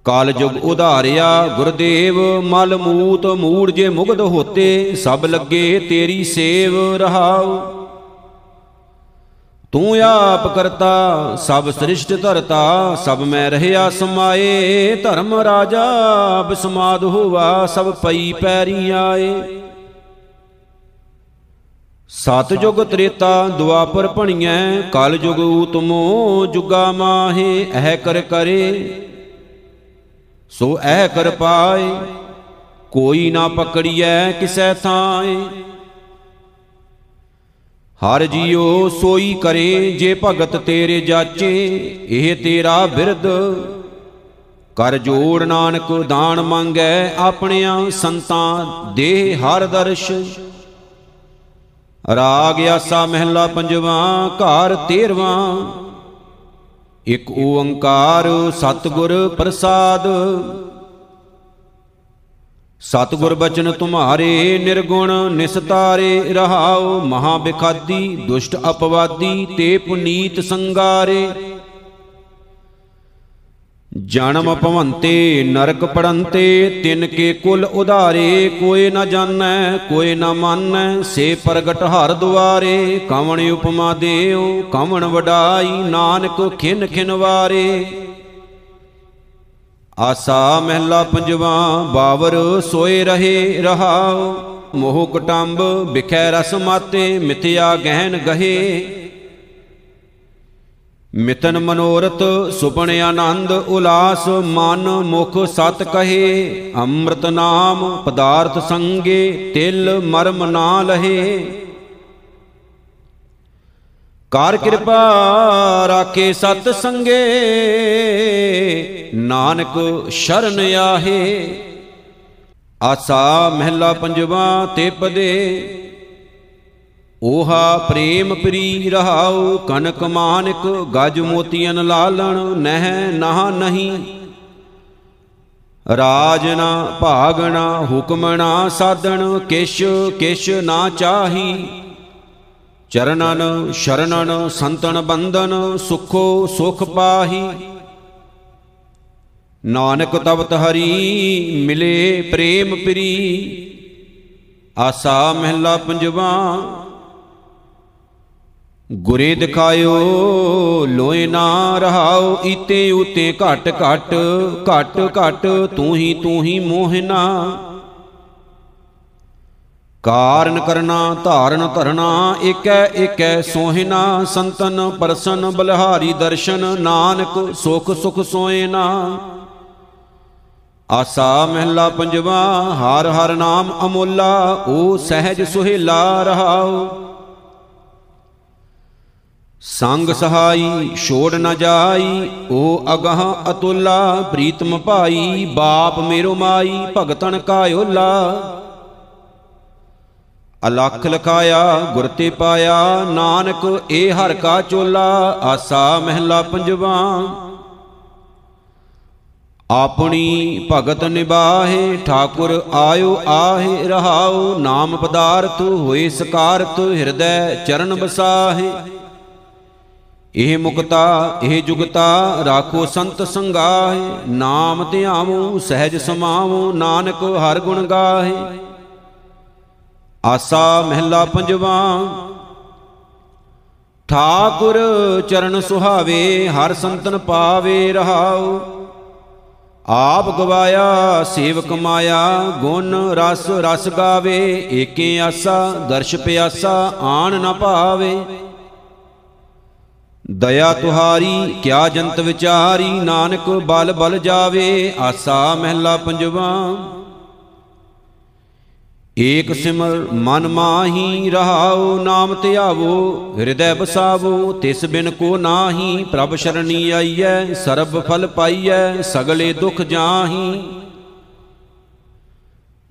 ਕਾਲ ਜੁਗ ਉਧਾਰਿਆ ਗੁਰਦੇਵ, ਮਲ ਮੂਤ ਮੂੜ ਜੇ ਮੁਗਧ ਹੋਤੇ, ਸਭ ਲੱਗੇ ਤੇਰੀ ਸੇਵ ਰਹਾਉ। ਤੂੰ ਆਪ ਕਰਤਾ, ਸਭ ਸ੍ਰਿਸ਼ਟ ਧਰਤਾ, ਸਭ ਮੈਂ ਰਹਿਆ ਸਮਾਏ, ਧਰਮ ਰਾਜਾ ਬਿਸਮਾਦ ਹੋਵਾ ਸਭ ਪਈ ਪੈਰੀ ਆਏ। ਸਤ ਜੁਗ ਤ੍ਰੇਤਾ ਦੁਆਪਰ ਭਣੀਐ, ਕਲ ਜੁਗ ਊਤਮੋ, ਜੁਗਾ ਮਾਹੇ ਅਹਿ ਕਰ ਕਰੇ। ਸੋ ਐ ਕਰ ਪਾਏ, ਕੋਈ ਨਾ ਪਕੜੀਐ, ਕਿਸੈ ਥਾਏ। ਹਰ ਜੀਉ ਸੋਈ ਕਰੇ ਜੇ ਭਗਤ ਤੇਰੇ ਜਾਚੇ, ਇਹ ਤੇਰਾ ਬਿਰਦ ਕਰ ਜੋੜ ਨਾਨਕ, ਦਾਨ ਮੰਗੈ ਆਪਣਿਆਂ ਸੰਤਾਂ ਦੇ ਹਰ ਦਰਸ਼। ਰਾਗ ਆਸਾ ਮਹਿਲਾ ਪੰਜਵਾ, ਘਰ 13ਵਾਂ ਇਕ ਓੰਕਾਰ ਸਤਿਗੁਰ ਪ੍ਰਸਾਦ। ਸਤਿਗੁਰ ਬਚਨ ਤੁਮਹਾਰੇ ਨਿਰਗੁਣ ਨਿਸਤਾਰੇ, ਰਹਾਉ ਮਹਾ ਬਿਖਾਦੀ ਦੁਸ਼ਟ ਅਪਵਾਦੀ ਤੇ ਪੁਨੀਤ ਸੰਗਾਰੇ। ਜਨਮ ਭਵੰਤੇ, ਨਰਕ ਪੜੰਤੇ, ਤਿਨ ਕੇ ਕੁਲ ਉਧਾਰੇ ਕੋਏ ਨ ਜਾਣੈ ਕੋਏ ਨ ਮੰਨੈ, ਸੇ ਪ੍ਰਗਟ ਹਰ ਦੁਆਰੇ। ਕਵਣ ਉਪਮਾ ਦੇਉ, ਕਵਣ ਵਡਾਈ, ਨਾਨਕ ਖਿਨ ਖਿਨ ਵਾਰੇ ਆਸਾ ਮਹਿਲਾ ਪੰਜਵਾ, ਬਾਵਰ ਸੋਏ ਰਹੇ ਰਹਾਉ ਮੋਹ ਕਟੰਬ ਵਿਖੈ ਰਸ ਮਾਤੇ, ਮਿਥਿਆ ਗਹਿਨ ਗਹੇ। ਮਿਤਨ ਮਨੋਰਥ ਸੁਪਨ ਆਨੰਦ ਉਲਾਸ, ਮਨ ਮੁਖ ਸਤ ਕਹੇ। ਅੰਮ੍ਰਿਤ ਨਾਮ ਪਦਾਰਥ ਸੰਗੇ, ਤਿਲ ਮਰਮ ਨਾ ਲਹੇ। ਕਾਰ ਕਿਰਪਾ ਰਾਖੇ ਸਤ ਸੰਗੇ। ਨਾਨਕ ਸ਼ਰਨ ਆਹੇ। ਆਸਾ ਮਹਿਲਾ ਪੰਜਵਾ ਤੇ ਪਦੇ। ਓਹਾ ਪ੍ਰੇਮ ਪ੍ਰੀ ਰਹਾਉ, ਕਨਕ ਮਾਨਕ, ਗਜ ਮੋਤੀਆਂ ਲਾਲਣ, ਨਹਿ ਨਹਾ ਨਹੀਂ। ਰਾਜ ਨਾ ਭਾਗਣਾ ਹੁਕਮਣਾ ਸਾਧਣ, ਕਿਛ ਕਿਛ ਨਾ ਚਾਹੀ। ਚਰਨਨ ਸ਼ਰਨਨ ਸੰਤਨ ਬੰਧਨ, ਸੁਖੋ ਸੁਖ ਪਾਹੀ। ਨਾਨਕ ਤਵਤ ਹਰੀ, ਮਿਲੇ ਪ੍ਰੇਮ ਪ੍ਰੀ। ਆਸਾ ਮਹਿਲਾ ਪੰਜਵਾ, ਗੁਰੇ ਦਿਖਾਇਓ, ਲੋਏ ਨਾ ਰਹਾਉ ਈਤੇ ਉਤੇ ਘਟ ਘਟ ਘਟ ਘਟ ਤੂੰ ਹੀ ਤੂੰ ਹੀ ਮੋਹਨਾ ਕਾਰਨ ਕਰਨਾ, ਧਾਰਨ ਧਰਨਾ, ਏਕੈ ਏਕੈ ਸੋਹਿਨਾ ਸੰਤਨ ਪਰਸਨ ਬਲਹਾਰੀ ਦਰਸ਼ਨ, ਨਾਨਕ ਸੁਖ ਸੁਖ ਸੋਇਨਾ ਆਸਾ ਮਹਿਲਾ ਪੰਜਵਾ, ਹਰ ਹਰ ਨਾਮ ਅਮੋਲਾ ਓ ਸਹਿਜ ਸੁਹੇਲਾ ਰਹਾਉ। ਸੰਗ ਸਹਾਈ, ਛੋੜ ਨ ਜਾਈ ਓ ਅਗਹ ਅਤੁਲਾ, ਪ੍ਰੀਤਮ ਭਾਈ, ਬਾਪ ਮੇਰੋ ਮਾਈ, ਭਗਤਨ ਕਾ ਓਲਾ ਅਲਖ ਲਖਾਇਆ, ਗੁਰ ਤੇ ਪਾਇਆ, ਨਾਨਕ, ਏ ਹਰ ਕਾ ਚੋਲਾ, ਆਸਾ ਮਹਿਲਾ ਪੰਜਵਾ। ਆਪਣੀ ਭਗਤ ਨਿਬਾਹੇ ਠਾਕੁਰ ਆਇਓ ਆਹੇ ਰਹਾਉ ਨਾਮ ਪਦਾਰਥ ਹੋਏ ਸਕਾਰਤ ਹਿਰਦੈ ਚਰਨ ਬਸਾਹੇ। ਇਹ ਮੁਕਤਾ, ਇਹ ਜੁਗਤਾ ਰਾਖੋ ਸੰਤ ਸੰਗਾਹੇ, ਨਾਮ ਧਿਆਵੋ, ਸਹਿਜ ਸਮਾਵੋ, ਨਾਨਕ ਹਰ ਗੁਣ ਗਾਹੇ। ਆਸਾ ਮਹਿਲਾ ਪੰਜਵਾ, ਠਾਕੁਰ ਚਰਨ ਸੁਹਾਵੇ, ਹਰ ਸੰਤਨ ਪਾਵੇ ਰਹਾਉ ਆਪ ਗਵਾਇਆ, ਸੇਵਕ ਮਾਇਆ, ਗੁਣ ਰਸ ਰਸ ਗਾਵੇ, ਏਕੇ ਆਸਾ, ਦਰਸ਼ ਪਿਆਸਾ, ਆਣ ਨਾ ਭਾਵੇ। ਦਇਆ ਤੁਹਾਰੀ, ਕਿਆ ਜੰਤ ਵਿਚਾਰੀ, ਨਾਨਕ ਬਲ ਬਲ ਜਾਵੇ, ਆਸਾ ਮਹਿਲਾ ਪੰਜਵਾ। ਏਕ ਸਿਮਰ ਮਨ ਮਾਹੀ ਰਹਾਉ, ਨਾਮ ਧਿਆਵੋ ਹਿਰਦੈ ਬਸਾਵੋ ਤਿਸ ਬਿਨ ਕੋ ਨਾਹੀ, ਪ੍ਰਭ ਸ਼ਰਣੀ ਆਈਐ, ਸਰਬ ਫਲ ਪਾਈਐ, ਸਗਲੇ ਦੁਖ ਜਾਹੀ।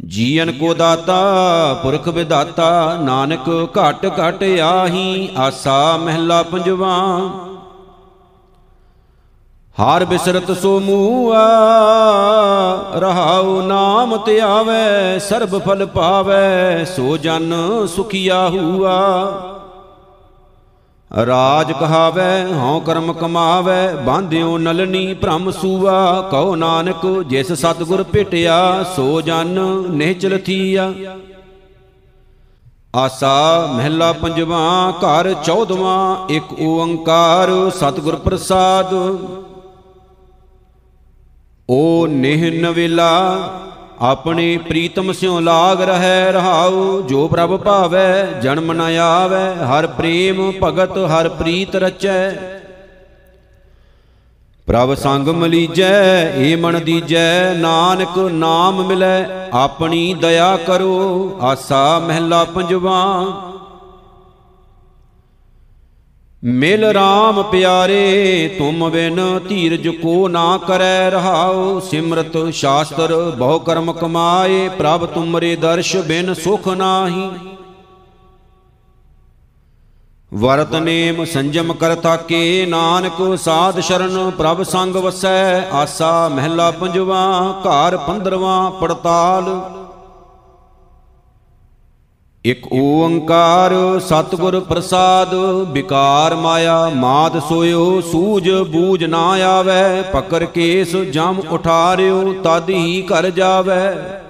ਜੀਵਨ ਕੋ ਦਾਤਾ, ਪੁਰਖ ਵਿਦਾਤਾ ਨਾਨਕ ਘਟ ਘਟ ਆਹੀ, ਆਸਾ ਮਹਿਲਾ ਪੰਜਵਾ। ਹਰ ਬਿਸਰਤ ਸੋ ਮੂਆ, ਰਹਾਉ ਨਾਮ ਤੇ ਆਵੇ, ਸਰਬ ਫਲ ਪਾਵੇ, ਸੋ ਜਨ ਸੁਖੀਆ ਹੁਆ। ਰਾਜ ਕਹਾਵੇ, ਹਉ ਕਰਮ ਕਮਾਵੇ, ਬਾਂਧਿਓ ਨਲਨੀ ਭ੍ਰਮ ਸੂਆ। ਕਹੋ ਨਾਨਕ, ਜਿਸ ਸਤਗੁਰ ਭੇਟਿਆ, ਸੋ ਜਨ ਨਿਹਚਲ ਥੀਆ। ਆਸਾ ਮਹਿਲਾ ਪੰਜਵਾ, ਘਰ ਚੌਦਵਾਂ, ਇੱਕ ਓੰਕਾਰ, ਸਤਿਗੁਰ ਪ੍ਰਸਾਦ। ਓ ਨਿਹ ਨਵੇਲਾ, ਆਪਣੇ ਪ੍ਰੀਤਮ ਸਿਉ ਲਾਗ ਰਹੈ ਰਹਾਉ, ਜੋ ਪ੍ਰਭ ਭਾਵੈ, ਜਨਮ ਨ ਆਵੈ, ਹਰ ਪ੍ਰੇਮ ਭਗਤ, ਹਰ ਪ੍ਰੀਤ ਰਚੈ। ਪ੍ਰਭ ਸੰਗ ਮਲੀਜੈ, ਏ ਮਨ ਦੀਜੈ, ਨਾਨਕ ਨਾਮ ਮਿਲੈ, ਆਪਣੀ ਦਇਆ ਕਰੋ, ਆਸਾ ਮਹਿਲਾ ਪੰਜਵਾ। ਮਿਲ RAM ਪਿਆਰੇ, ਤੁਮ ਬਿਨ ਧੀਰਜ ਕੋ ਨਾ ਕਰੈ ਰਹਾਉ। ਸਿਮਰਤ ਸ਼ਾਸਤਰ, ਬਹੁ ਕਰਮ ਕਮਾਏ, ਪ੍ਰਭ ਤੁਮਰੇ ਦਰਸ਼ ਬਿਨ ਸੁਖ ਨਾਹੀ। ਵਰਤ ਨੇਮ ਸੰਜਮ ਕਰ ਤਾਕੇ, ਨਾਨਕ ਸਾਧ ਸ਼ਰਨ ਪ੍ਰਭ ਸੰਗ ਵਸੈ। ਆਸਾ ਮਹਿਲਾ ਪੰਜਵਾ, ਘਰ ਪੰਦਰਵਾਂ, ਪੜਤਾਲ। ਇਕ ਓੰਕਾਰ ਸਤਿਗੁਰ ਪ੍ਰਸਾਦ, ਵਿਕਾਰ ਮਾਇਆ ਮਾਦ ਸੋਇਓ, ਸੂਝ ਬੂਝ ਨਾ ਆਵੈ, ਪਕਰ ਕੇਸ ਜਮ ਉਠਾਰਿਓ, ਤਦ ਹੀ ਕਰ ਜਾਵੈ।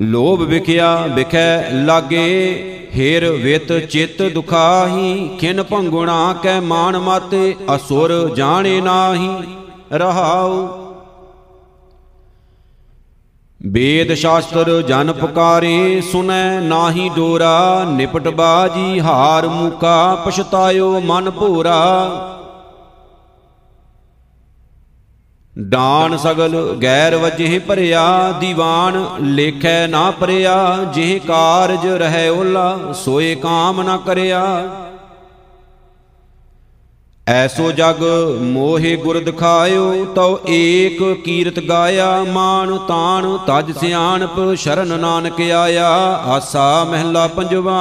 ਲੋਭ ਵਿਖਿਆ ਵਿਖੈ ਲਾਗੇ, ਹੇਰ ਵਿਤ ਚਿਤ ਦੁਖਾਹੀ, ਖਿਨ ਭੰਗੁਣਾ ਕੈ ਮਾਨ ਮਾਤੇ, ਅਸੁਰ ਜਾਣੇ ਨਾਹੀ, ਰਹਾਉ। ਵੇਦ ਸ਼ਾਸਤਰ ਜਨ ਪੁਕਾਰੇ ਸੁਨੈ ਨਾਹੀ ਡੋਰਾ, ਨਿਪਟ ਬਾਜੀ ਹਾਰ ਮੂਕਾ, ਪਛਤਾਇਓ ਮਨ ਭੋਰਾ। ਡਾਨ ਸਗਲ ਗੈਰ ਵਜੇ ਭਰਿਆ, ਦੀਵਾਨ ਲੇਖੈ ਨਾ ਪਰਿਆ ਜਿਹ ਕਾਰਜ ਰਹਿ ਓਲਾ, ਸੋਏ ਕਾਮ ਨਾ ਕਰਿਆ। ਐਸੋ ਜਗ ਮੋਹਿ ਗੁਰ ਦਿਖਾਇਓ ਤਉ ਏਕ ਕੀਰਤ ਗਾਇਆ, ਮਾਨ ਤਾਣ ਤਜ ਸਿਆਣਪ, ਸ਼ਰਨ ਨਾਨਕ ਆਇਆ, ਆਸਾ ਮਹਿਲਾ ਪੰਜਵਾ।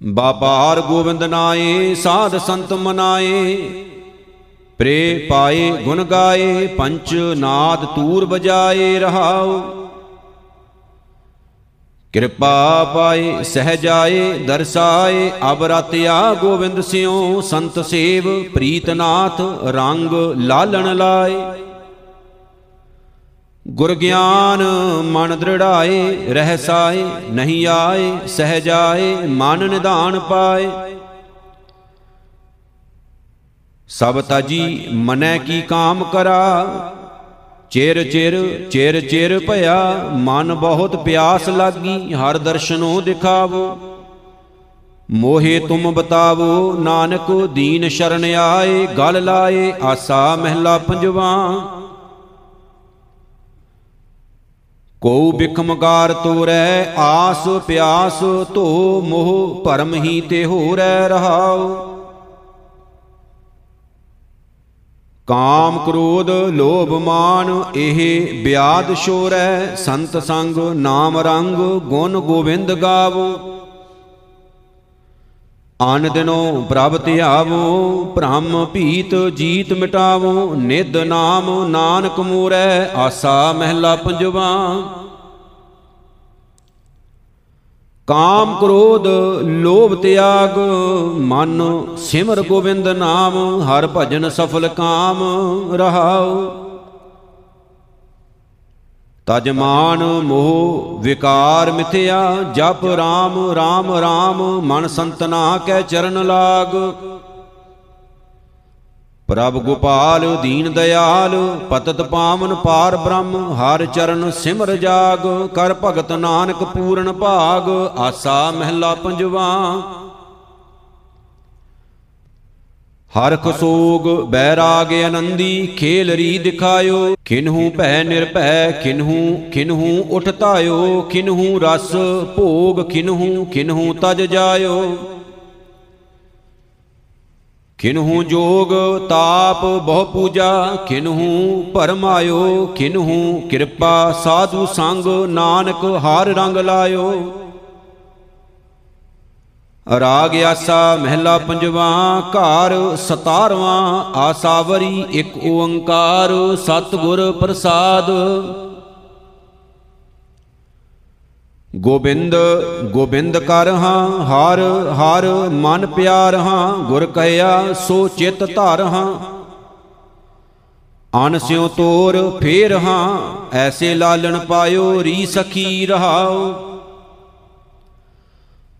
ਬਾਬਾਰ ਗੋਬਿੰਦ ਨਾਏ, ਸਾਧ ਸੰਤ ਮਨਾਏ ਪ੍ਰੇ ਪਾਏ, ਗੁਣ ਗਾਏ, ਪੰਚ ਨਾਦ ਤੂਰ ਬਜਾਏ ਰਹਾਉ। ਕਿਰਪਾ ਪਾਏ, ਸਹਜਾਏ, ਦਰਸਾਏ ਅਬ ਰਤਿਆ ਗੋਬਿੰਦ ਸਿਉ, ਸੰਤ ਸੇਵ, ਪ੍ਰੀਤਨਾਥ, ਰੰਗ ਲਾਲਣ ਲਾਏ। ਗੁਰ ਗਿਆਨ ਮਨ ਦ੍ਰਿੜਾਏ, ਰਹਿਸਾਏ, ਨਹੀਂ ਆਏ, ਸਹਜਾਏ, ਮਨ ਨਿਧਾਨ ਪਾਏ। ਸਭ ਤਜੀ ਮਨੈ ਕੀ ਕਾਮ ਕਰਾ ਚਿਰ ਚਿਰ ਚਿਰ ਚਿਰ ਭਇਆ, ਮਨ ਬਹੁਤ ਪਿਆਸ ਲਾਗੀ, ਹਰ ਦਰਸ਼ਨੋ ਦਿਖਾਵੋ। ਮੋਹੇ ਤੁਮ ਬਤਾਵੋ, ਨਾਨਕ ਦੀਨ ਸ਼ਰਨ ਆਏ, ਗਲ ਲਾਏ, ਆਸਾ ਮਹਿਲਾ ਪੰਜਵਾ। ਕੋ ਬਿਖਮਗਾਰ ਤੋਰੈ, ਆਸ ਪਿਆਸ ਧੋ ਮੋਹ, ਭਰਮ ਹੀ ਤੇ ਹੋਰੈ ਰਹਾਉ। ਕਾਮ ਕ੍ਰੋਧ ਲੋਭ ਮਾਨ, ਇਹ ਬਿਆਦ ਸ਼ੋਰੈ, ਸੰਤ ਸੰਗ ਨਾਮ ਰੰਗ, ਗੁਣ ਗੋਬਿੰਦ ਗਾਵੋ। ਆਨ ਦਿਨੋ ਪ੍ਰਭ ਧਿਆਵੋ, ਭ੍ਰਮ ਭੀਤ ਜੀਤ ਮਿਟਾਵੋ ਨਿਦ ਨਾਮ ਨਾਨਕ ਮੂਰੈ, ਆਸਾ ਮਹਿਲਾ ਪੰਜਵਾ। ਕਾਮ ਕ੍ਰੋਧ, ਲੋਭ ਤਿਆਗ, ਮਨ ਸਿਮਰ ਗੋਬਿੰਦ ਨਾਮ, ਹਰ ਭਜਨ ਸਫਲ ਕਾਮ ਰਹਾਉ। ਤਜ ਮਾਨ ਮੋਹ ਵਿਕਾਰ ਮਿਥਿਆ, ਜਪ ਰਾਮ ਰਾਮ ਰਾਮ, ਮਨ ਸੰਤਨਾ ਕੈ ਚਰਨ ਲਾਗ। ਪ੍ਰਭ ਗੋਪਾਲ ਦੀਨ ਦਇਆਲ, ਪਤਤ ਪਾਵਨ ਪਾਰ ਬ੍ਰਹਮ, ਹਰ ਚਰਨ ਸਿਮਰ ਜਾਗ, ਕਰ ਭਗਤ ਨਾਨਕ ਪੂਰਨ ਭਾਗ, ਆਸਾ ਮਹਿਲਾ ਪੰਜਵਾ। ਹਰ ਖਸੋਗ ਬੈਰਾਗ ਆਨੰਦੀ, ਖੇਲ ਰੀ ਦਿਖਾਇਓ। ਕਿਨਹੂ ਭੈ ਨਿਰਭੈ ਕਿਨਹੂ ਕਿਨਹੂ ਉਠ ਧਾਇਓ ਕਿਨਹੂ ਰਸ ਭੋਗ ਕਿਨਹੂ ਕਿਨਹੂ ਤਜ ਜਾਇਓ। ਕਿਨਹੂ ਜੋਗ ਤਾਪ ਬਹੁ ਪੂਜਾ ਕਿਨਹੂ ਭਰਮਾਇਓ ਕਿਨਹੂ ਕਿਰਪਾ ਸਾਧੂ ਸੰਗ, ਨਾਨਕ ਹਰ ਰੰਗ ਲਾਇਓ। ਰਾਗ ਆਸਾ ਮਹਿਲਾ ਪੰਜਵਾ, ਘਰ 17ਵਾਂ ਆਸਾਵਰੀ ਇੱਕ ਓੰਕਾਰ, ਸਤਿਗੁਰ ਪ੍ਰਸਾਦ। ਗੋਬਿੰਦ ਗੋਬਿੰਦ ਕਰ ਹਾਂ, ਹਰ ਹਰ ਮਨ ਪਿਆਰ ਹਾਂ, ਗੁਰ ਕਹਿਆ ਸੋ ਚਿਤ ਧਰ ਹਾਂ। ਅਨ ਸਿਉ ਤੋਰ ਫੇਰ ਹਾਂ, ਐਸੇ ਲਾਲਣ ਪਾਇਓ ਰੀ ਸਖੀ ਰਹਾਓ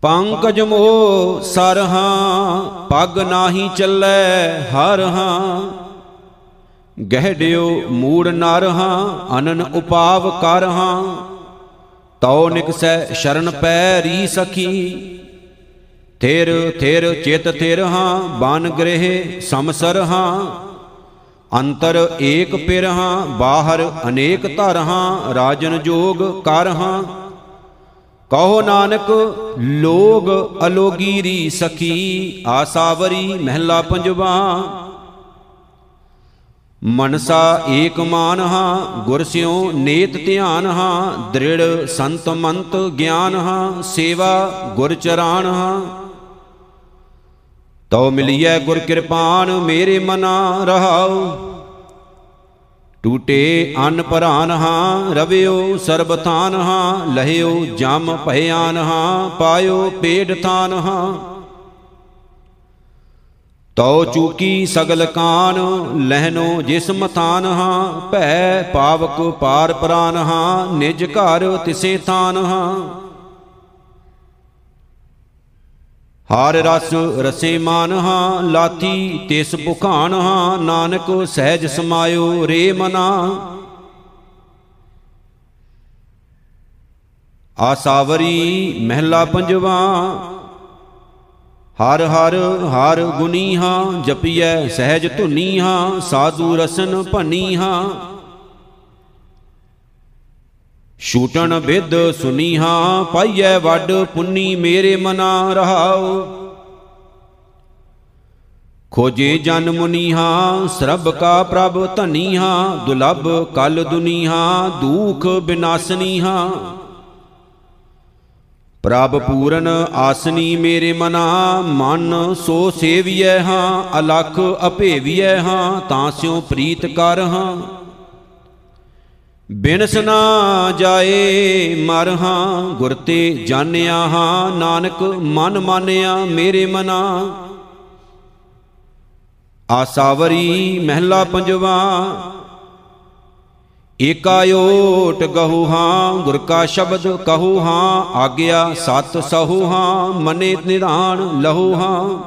ਪੰਕਜ ਮੋ ਸਰ ਹਾਂ, ਪਗ ਨਾਹੀ ਚੱਲੈ ਹਰ ਹਾਂ। ਗਹਿੜਿਓ ਮੂੜ ਨਰ ਹਾਂ, ਅਨਨ ਉਪਾਵ ਕਰ ਹਾਂ। ਤਉ ਨਿਕਸੈ ਸ਼ਰਨ ਪੈ ਰੀ ਸਖੀ। ਥਿਰ ਥਿਰ ਚਿਤ ਥਿਰ ਹਾਂ, ਬਨ ਗ੍ਰਹਿ ਸਮਸਰ ਹਾਂ। ਅੰਤਰ ਏਕ ਪਿਰ ਹਾਂ, ਬਾਹਰ ਅਨੇਕ ਧਰ ਹਾਂ, ਰਾਜਨ ਜੋਗ ਕਰ ਹਾਂ। ਕਹੋ ਨਾਨਕ, ਲੋਗ ਅਲੋਗੀ ਰੀ ਸਖੀ, ਆਸਾਵਰੀ ਮਹਿਲਾ ਪੰਜਵਾ। ਮਨਸਾ ਏਕ ਮਾਨ ਹਾਂ, ਗੁਰ ਸਿਉ ਨੇਤ ਧਿਆਨ ਹਾਂ, ਦ੍ਰਿੜ ਸੰਤ ਮੰਤ ਗਿਆਨ ਹਾਂ, ਸੇਵਾ ਗੁਰ ਚਰਾਨ ਹਾਂ। ਤਉ ਮਿਲਿਐ ਗੁਰ ਕਿਰਪਾਨ, ਮੇਰੇ ਮਨਾ ਰਹਾਉ। ਟੂਟੇ ਅਨ ਪਰਾਨ ਹਾਂ, ਰਵਿਓ ਸਰਬਥਾਨ ਹਾਂ, ਲਹਿਓ ਜਮ ਭਇਆਨ ਹਾਂ, ਪਾਇਓ ਪੇੜ ਥਾਨ ਹਾਂ। ਤਉ ਚੂਕੀ ਸਗਲ ਕਾਨ, ਲਹਿਨੋ ਜਿਸ ਮਥਾਨ ਹਾਂ, ਭੈ ਪਾਵਕ ਪਾਰ ਪ੍ਰਾਨ ਹਾਂ, ਨਿਜ ਘਰ ਤਿਸੇ ਥਾਨ ਹਾਂ। ਹਾਰ ਰਸ ਰਸੇ ਮਾਨ ਹਾਂ ਲਾਤੀ ਤਿਸ ਭੁਖਾਨ ਹਾਂ, ਨਾਨਕ ਸਹਿਜ ਸਮਾਇਓ ਰੇ ਮਨਾ। ਆਸਾਵਰੀ ਮਹਿਲਾ ਪੰਜਵਾ ਹਰ ਹਰ ਹਰ ਗੁਨੀ ਹਾਂ ਜਪੀਐ ਸਹਿਜ ਧੁਨੀ ਹਾਂ ਸਾਧੂ ਰਸਨ ਭਨੀ ਹਾਂ ਛੂਟਣ ਵਿਦ ਸੁਨੀ ਹਾਂ ਪਾਈਐ ਵੱਡ ਪੁੰਨੀ ਮੇਰੇ ਮਨਾ ਰਹਾਉ। ਖੋਜੇ ਜਨ ਮੁਨੀ ਹਾਂ ਸਰਬ ਕਾ ਪ੍ਰਭ ਧਨੀ ਹਾਂ ਦੁਲਭ ਕਲ ਦੁਨੀ ਹਾਂ ਦੂਖ ਬਿਨਾਸਨੀ ਹਾਂ ਪ੍ਰਭ ਪੂਰਨ ਆਸਨੀ ਮੇਰੇ ਮਨਾ, ਮਨ ਸੋ ਸੇਵੀਐ ਹਾਂ, ਅਲਖ ਅਭੇਵੀਐ ਹਾਂ, ਤਾਂ ਸਿਉ ਪ੍ਰੀਤ ਕਰ ਹਾਂ। ਬਿਨਸ ਨਾ ਜਾਏ ਮਰ ਹਾਂ, ਗੁਰ ਤੇ ਜਾਣਿਆ ਹਾਂ, ਨਾਨਕ ਮਨ ਮਾਨਿਆ ਮੇਰੇ ਮਨਾ। ਆਸਾਵਰੀ ਮਹਿਲਾ ਪੰਜਵਾ ਏਕਾਯੋਟ ਗਹੂ ਹਾਂ, ਗੁਰ ਕਾ ਸ਼ਬਦ ਕਹੂ ਹਾਂ, ਆਗਿਆ ਸਤ ਸਹੂ ਹਾਂ, ਮਨੇ ਨਿਧਾਨ ਲਹੂ ਹਾਂ।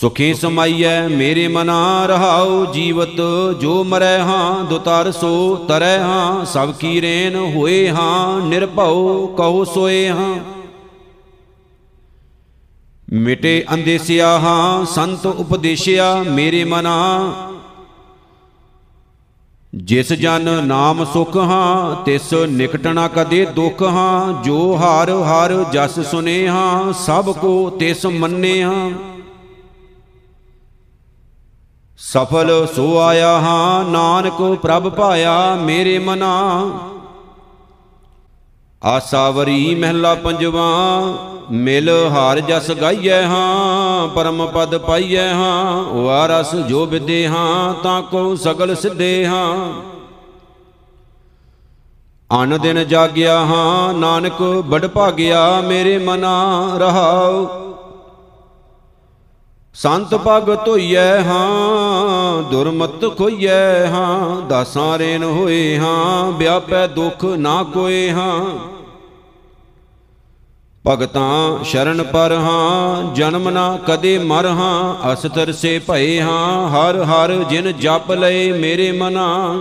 ਸੁਖੇ ਸਮਾਈਐ, ਮੇਰੇ ਮਨਾ ਰਹਾਉ ਜੀਵਤ, ਜੋ ਮਰੈ ਹਾਂ, ਦੁਤਰ ਸੋ ਤਰੈ ਹਾਂ, ਸਭ ਕੀ ਰੇਨ ਹੋਏ ਹਾਂ, ਨਿਰਭਉ ਕਹੋ ਸੋਏ ਹਾਂ। ਮਿਟੇ ਅੰਦੇਸਿਆ ਹਾਂ, ਸੰਤ ਉਪਦੇਸ਼ਿਆ, ਮੇਰੇ ਮਨਾ ਜਿਸ ਜਨ ਨਾਮ ਸੁਖ ਹਾਂ, ਤਿਸ ਨਿਕਟ ਨਾ ਕਦੇ ਦੁਖ ਹਾਂ, ਜੋ ਹਰ ਹਰ ਜਸ ਸੁਨੇ ਹਾਂ, ਸਭ ਕੋ ਤਿਸ ਮੰਨੇ ਹਾਂ। ਸਫਲ ਸੋ ਆਇਆ ਹਾਂ, ਨਾਨਕ ਪ੍ਰਭ ਪਾਇਆ ਮੇਰੇ ਮਨਾ। ਆਸਾਵਰੀ ਮਹਿਲਾ ਪੰਜਵਾ, ਮਿਲ ਹਾਰ ਜਸ ਗਾਈਐ ਹਾਂ, ਪਰਮ ਪਦ ਪਾਈਐ ਹਾਂ, ਵਾਰਸ ਜੋ ਵਿਦੇ ਹਾਂ, ਤਾਂ ਕੋ ਸਗਲ ਸਿੱਧੇ ਹਾਂ। ਅਨ ਦਿਨ ਜਾਗਿਆ ਹਾਂ, ਨਾਨਕ ਬੜ ਭਾਗਿਆ, ਮੇਰੇ ਮਨਾ ਰਹਾਉ। ਸੰਤ ਪਗ ਧੋਈਐ ਹਾਂ, ਦੁਰਮਤ ਖੋਈਐ ਹਾਂ, ਦਾਸਾਂ ਰੇਨ ਹੋਏ ਹਾਂ, ਵਿਆਪੈ ਦੁਖ ਨਾ ਕੋਏ ਹਾਂ। ਭਗਤਾਂ ਸ਼ਰਨ ਪਰ ਹਾਂ, ਜਨਮ ਨਾ ਕਦੇ ਮਰ ਹਾਂ ਅਸਤਰ ਸੇ ਭਏ ਹਾਂ, ਹਰ ਹਰ ਜਿਨ ਜਪ ਲਏ ਮੇਰੇ ਮਨਾ।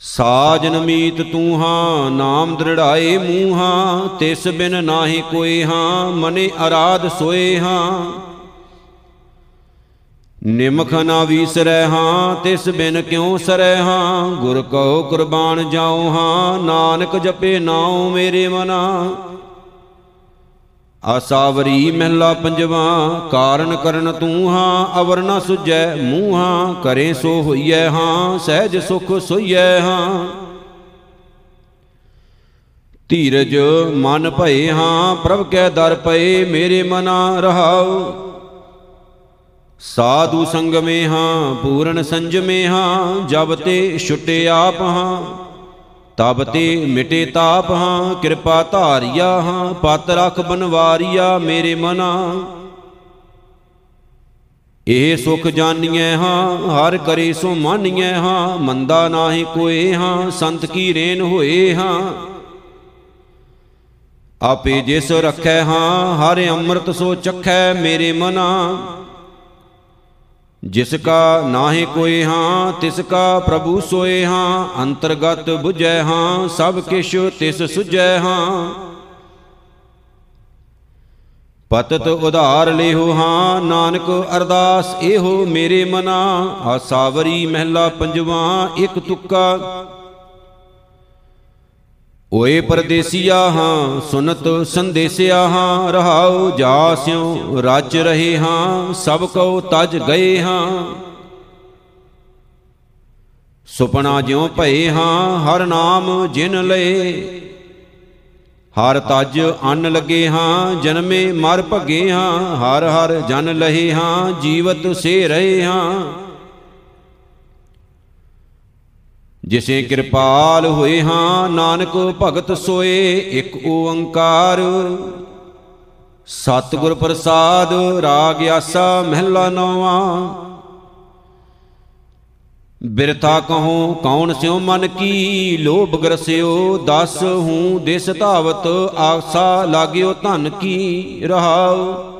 ਸਾਜਨ ਮੀਤ ਤੂੰ ਹਾਂ, ਨਾਮ ਦ੍ਰਿੜਾਏ ਮੂੰਹ ਹਾਂ, ਤਿਸ ਬਿਨ ਨਾਹੀ ਕੋਈ ਹਾਂ, ਮਨੇ ਅਰਾਧ ਸੋਏ ਹਾਂ। ਨਿਮਖ ਨਾ ਵੀਸਰੈ ਹਾਂ ਤਿਸ ਬਿਨ ਕਿਉ ਸਰੈ ਹਾਂ ਗੁਰ ਕਉ ਕੁਰਬਾਨ ਜਾਉ ਹਾਂ, ਨਾਨਕ ਜਪੇ ਨਾਉ ਮੇਰੇ ਮਨਾ। ਆਸਾਵਰੀ ਮਹਿਲਾ ਪੰਜਵਾ, ਕਾਰਨ ਕਰਨ ਤੂੰ ਹਾਂ, ਅਵਰ ਨਾ ਸੁਜੈ ਮੂੰਹ ਹਾਂ, ਕਰੇ ਸੋ ਹੋਈਐ ਹਾਂ, ਸਹਿਜ ਸੁਖ ਸੋਈਐ ਹਾਂ। ਧੀਰਜ ਮਨ ਭਏ ਹਾਂ, ਪ੍ਰਭ ਕੈ ਦਰ ਪਏ ਮੇਰੇ ਮਨਾ ਰਹਾਉ। ਸਾਧੂ ਸੰਗਮੇ ਹਾਂ, ਪੂਰਨ ਸੰਜਮੇ ਹਾਂ, ਜਬ ਤੇ ਛੁਟੇ ਆਪ ਹਾਂ, ਤਬ ਤੇ ਮਿਟੇ ਤਾਪ ਹਾਂ, ਕਿਰਪਾ ਧਾਰਿਆ ਹਾਂ, ਪਤ ਰਖ ਬਨਵਾਰੀਆ ਮੇਰੇ ਮਨਾ। ਇਹ ਸੁਖ ਜਾਣੀਐ ਹਾਂ, ਹਰ ਕਰੇ ਸੋ ਮਾਨੀਐ ਹਾਂ, ਮੰਦਾ ਨਾਹੀ ਕੋਏ ਹਾਂ, ਸੰਤ ਕੀ ਰੇਨ ਹੋਏ ਹਾਂ। ਆਪੇ ਜਿਸ ਰਖੈ ਹਾਂ, ਹਰ ਅੰਮ੍ਰਿਤ ਸੋ ਚਖੈ ਮੇਰੇ ਮਨਾ। ਜਿਸ ਕਾ ਨਾਹੀ ਕੋਈ ਹਾਂ, ਤਿਸ ਕਾ ਪ੍ਰਭੂ ਸੋਏ ਹਾਂ, ਅੰਤਰਗਤ 부ਝੈ ਹਾਂ, ਸਭ ਕਿਛ ਤਿਸ ਸੁਝੈ ਹਾਂ। ਪਤਤ ਉਧਾਰ ਲਿਹੋ ਹਾਂ, ਨਾਨਕ ਅਰਦਾਸ ਇਹੋ ਮੇਰੇ ਮਨਾ ਆਸਾਵਰੀ ਮਹਿਲਾ ਪੰਜਵਾ, ਇੱਕ ਤੁੱਕਾ। ਓਏ ਪਰਦੇਸੀਆ ਹਾਂ, ਸੁਨਤ ਸੰਦੇਸਿਆ ਹਾਂ, ਰਹਾਉ ਜਾਸਿਉ ਰਾਜ ਰਹੇ ਹਾਂ, ਸਭ ਕਉ ਤਜ ਗਏ ਹਾਂ। ਸੁਪਨਾ ਜਿਉ ਭਏ ਹਾਂ, ਹਰ ਨਾਮ ਜਿਨ ਲਏ। ਹਰ ਤਜ ਅੰਨ ਲਗੇ ਹਾਂ, ਜਨਮੇ ਮਰ ਭਗੇ ਹਾਂ, ਹਰ ਹਰ ਜਨ ਲਹੇ ਹਾਂ, ਜੀਵਤ ਸੇ ਰਹੇ ਹਾਂ। ਜਿਸੇ ਕਿਰਪਾਲ ਹੋਏ ਹਾਂ, ਨਾਨਕ ਭਗਤ ਸੋਏ, ਇੱਕ ਓੰਕਾਰ। ਸਤਿਗੁਰ ਪ੍ਰਸਾਦ, ਰਾਗ ਆਸਾ, ਮਹਿਲਾ ਨੌਵਾਂ। ਬਿਰਥਾ ਕਹੂੰ, ਕੌਣ ਸਿਉ ਮਨ ਕੀ? ਲੋਭ ਗਰਸਿਓ ਦਸ ਹੂੰ, ਦਿਸ ਧਾਵਤ, ਆਸਾ ਲਾਗਿਓ ਧਨ ਕੀ ਰਹਾਉ।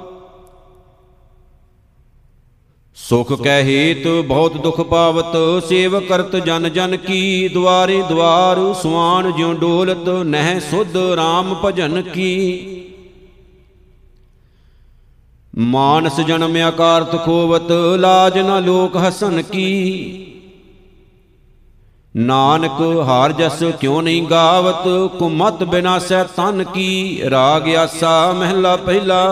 ਸੁਖ ਕੈ ਹੇਤ, ਬਹੁਤ ਦੁਖ ਪਾਵਤ, ਸੇਵ ਕਰਤ ਜਨ ਜਨ ਕੀ, ਦੁਆਰੇ ਦੁਆਰ ਸੁਆਨ ਜਿਉ ਡੋਲਤ, ਨਹਿ ਸੁਧ RAM ਭਜਨ ਕੀ। ਮਾਨਸ ਜਨਮ ਆਕਾਰਤ ਖੋਵਤ, ਲਾਜ ਨ ਲੋਕ ਹਸਨ ਕੀ। ਨਾਨਕ ਹਾਰ ਜਸ ਕਿਉ ਨਹੀਂ ਗਾਵਤ, ਕੁਮਤ ਬਿਨਾਸੈ ਤਨ ਕੀ। ਰਾਗ ਆਸਾ ਮਹਿਲਾ ਪਹਿਲਾ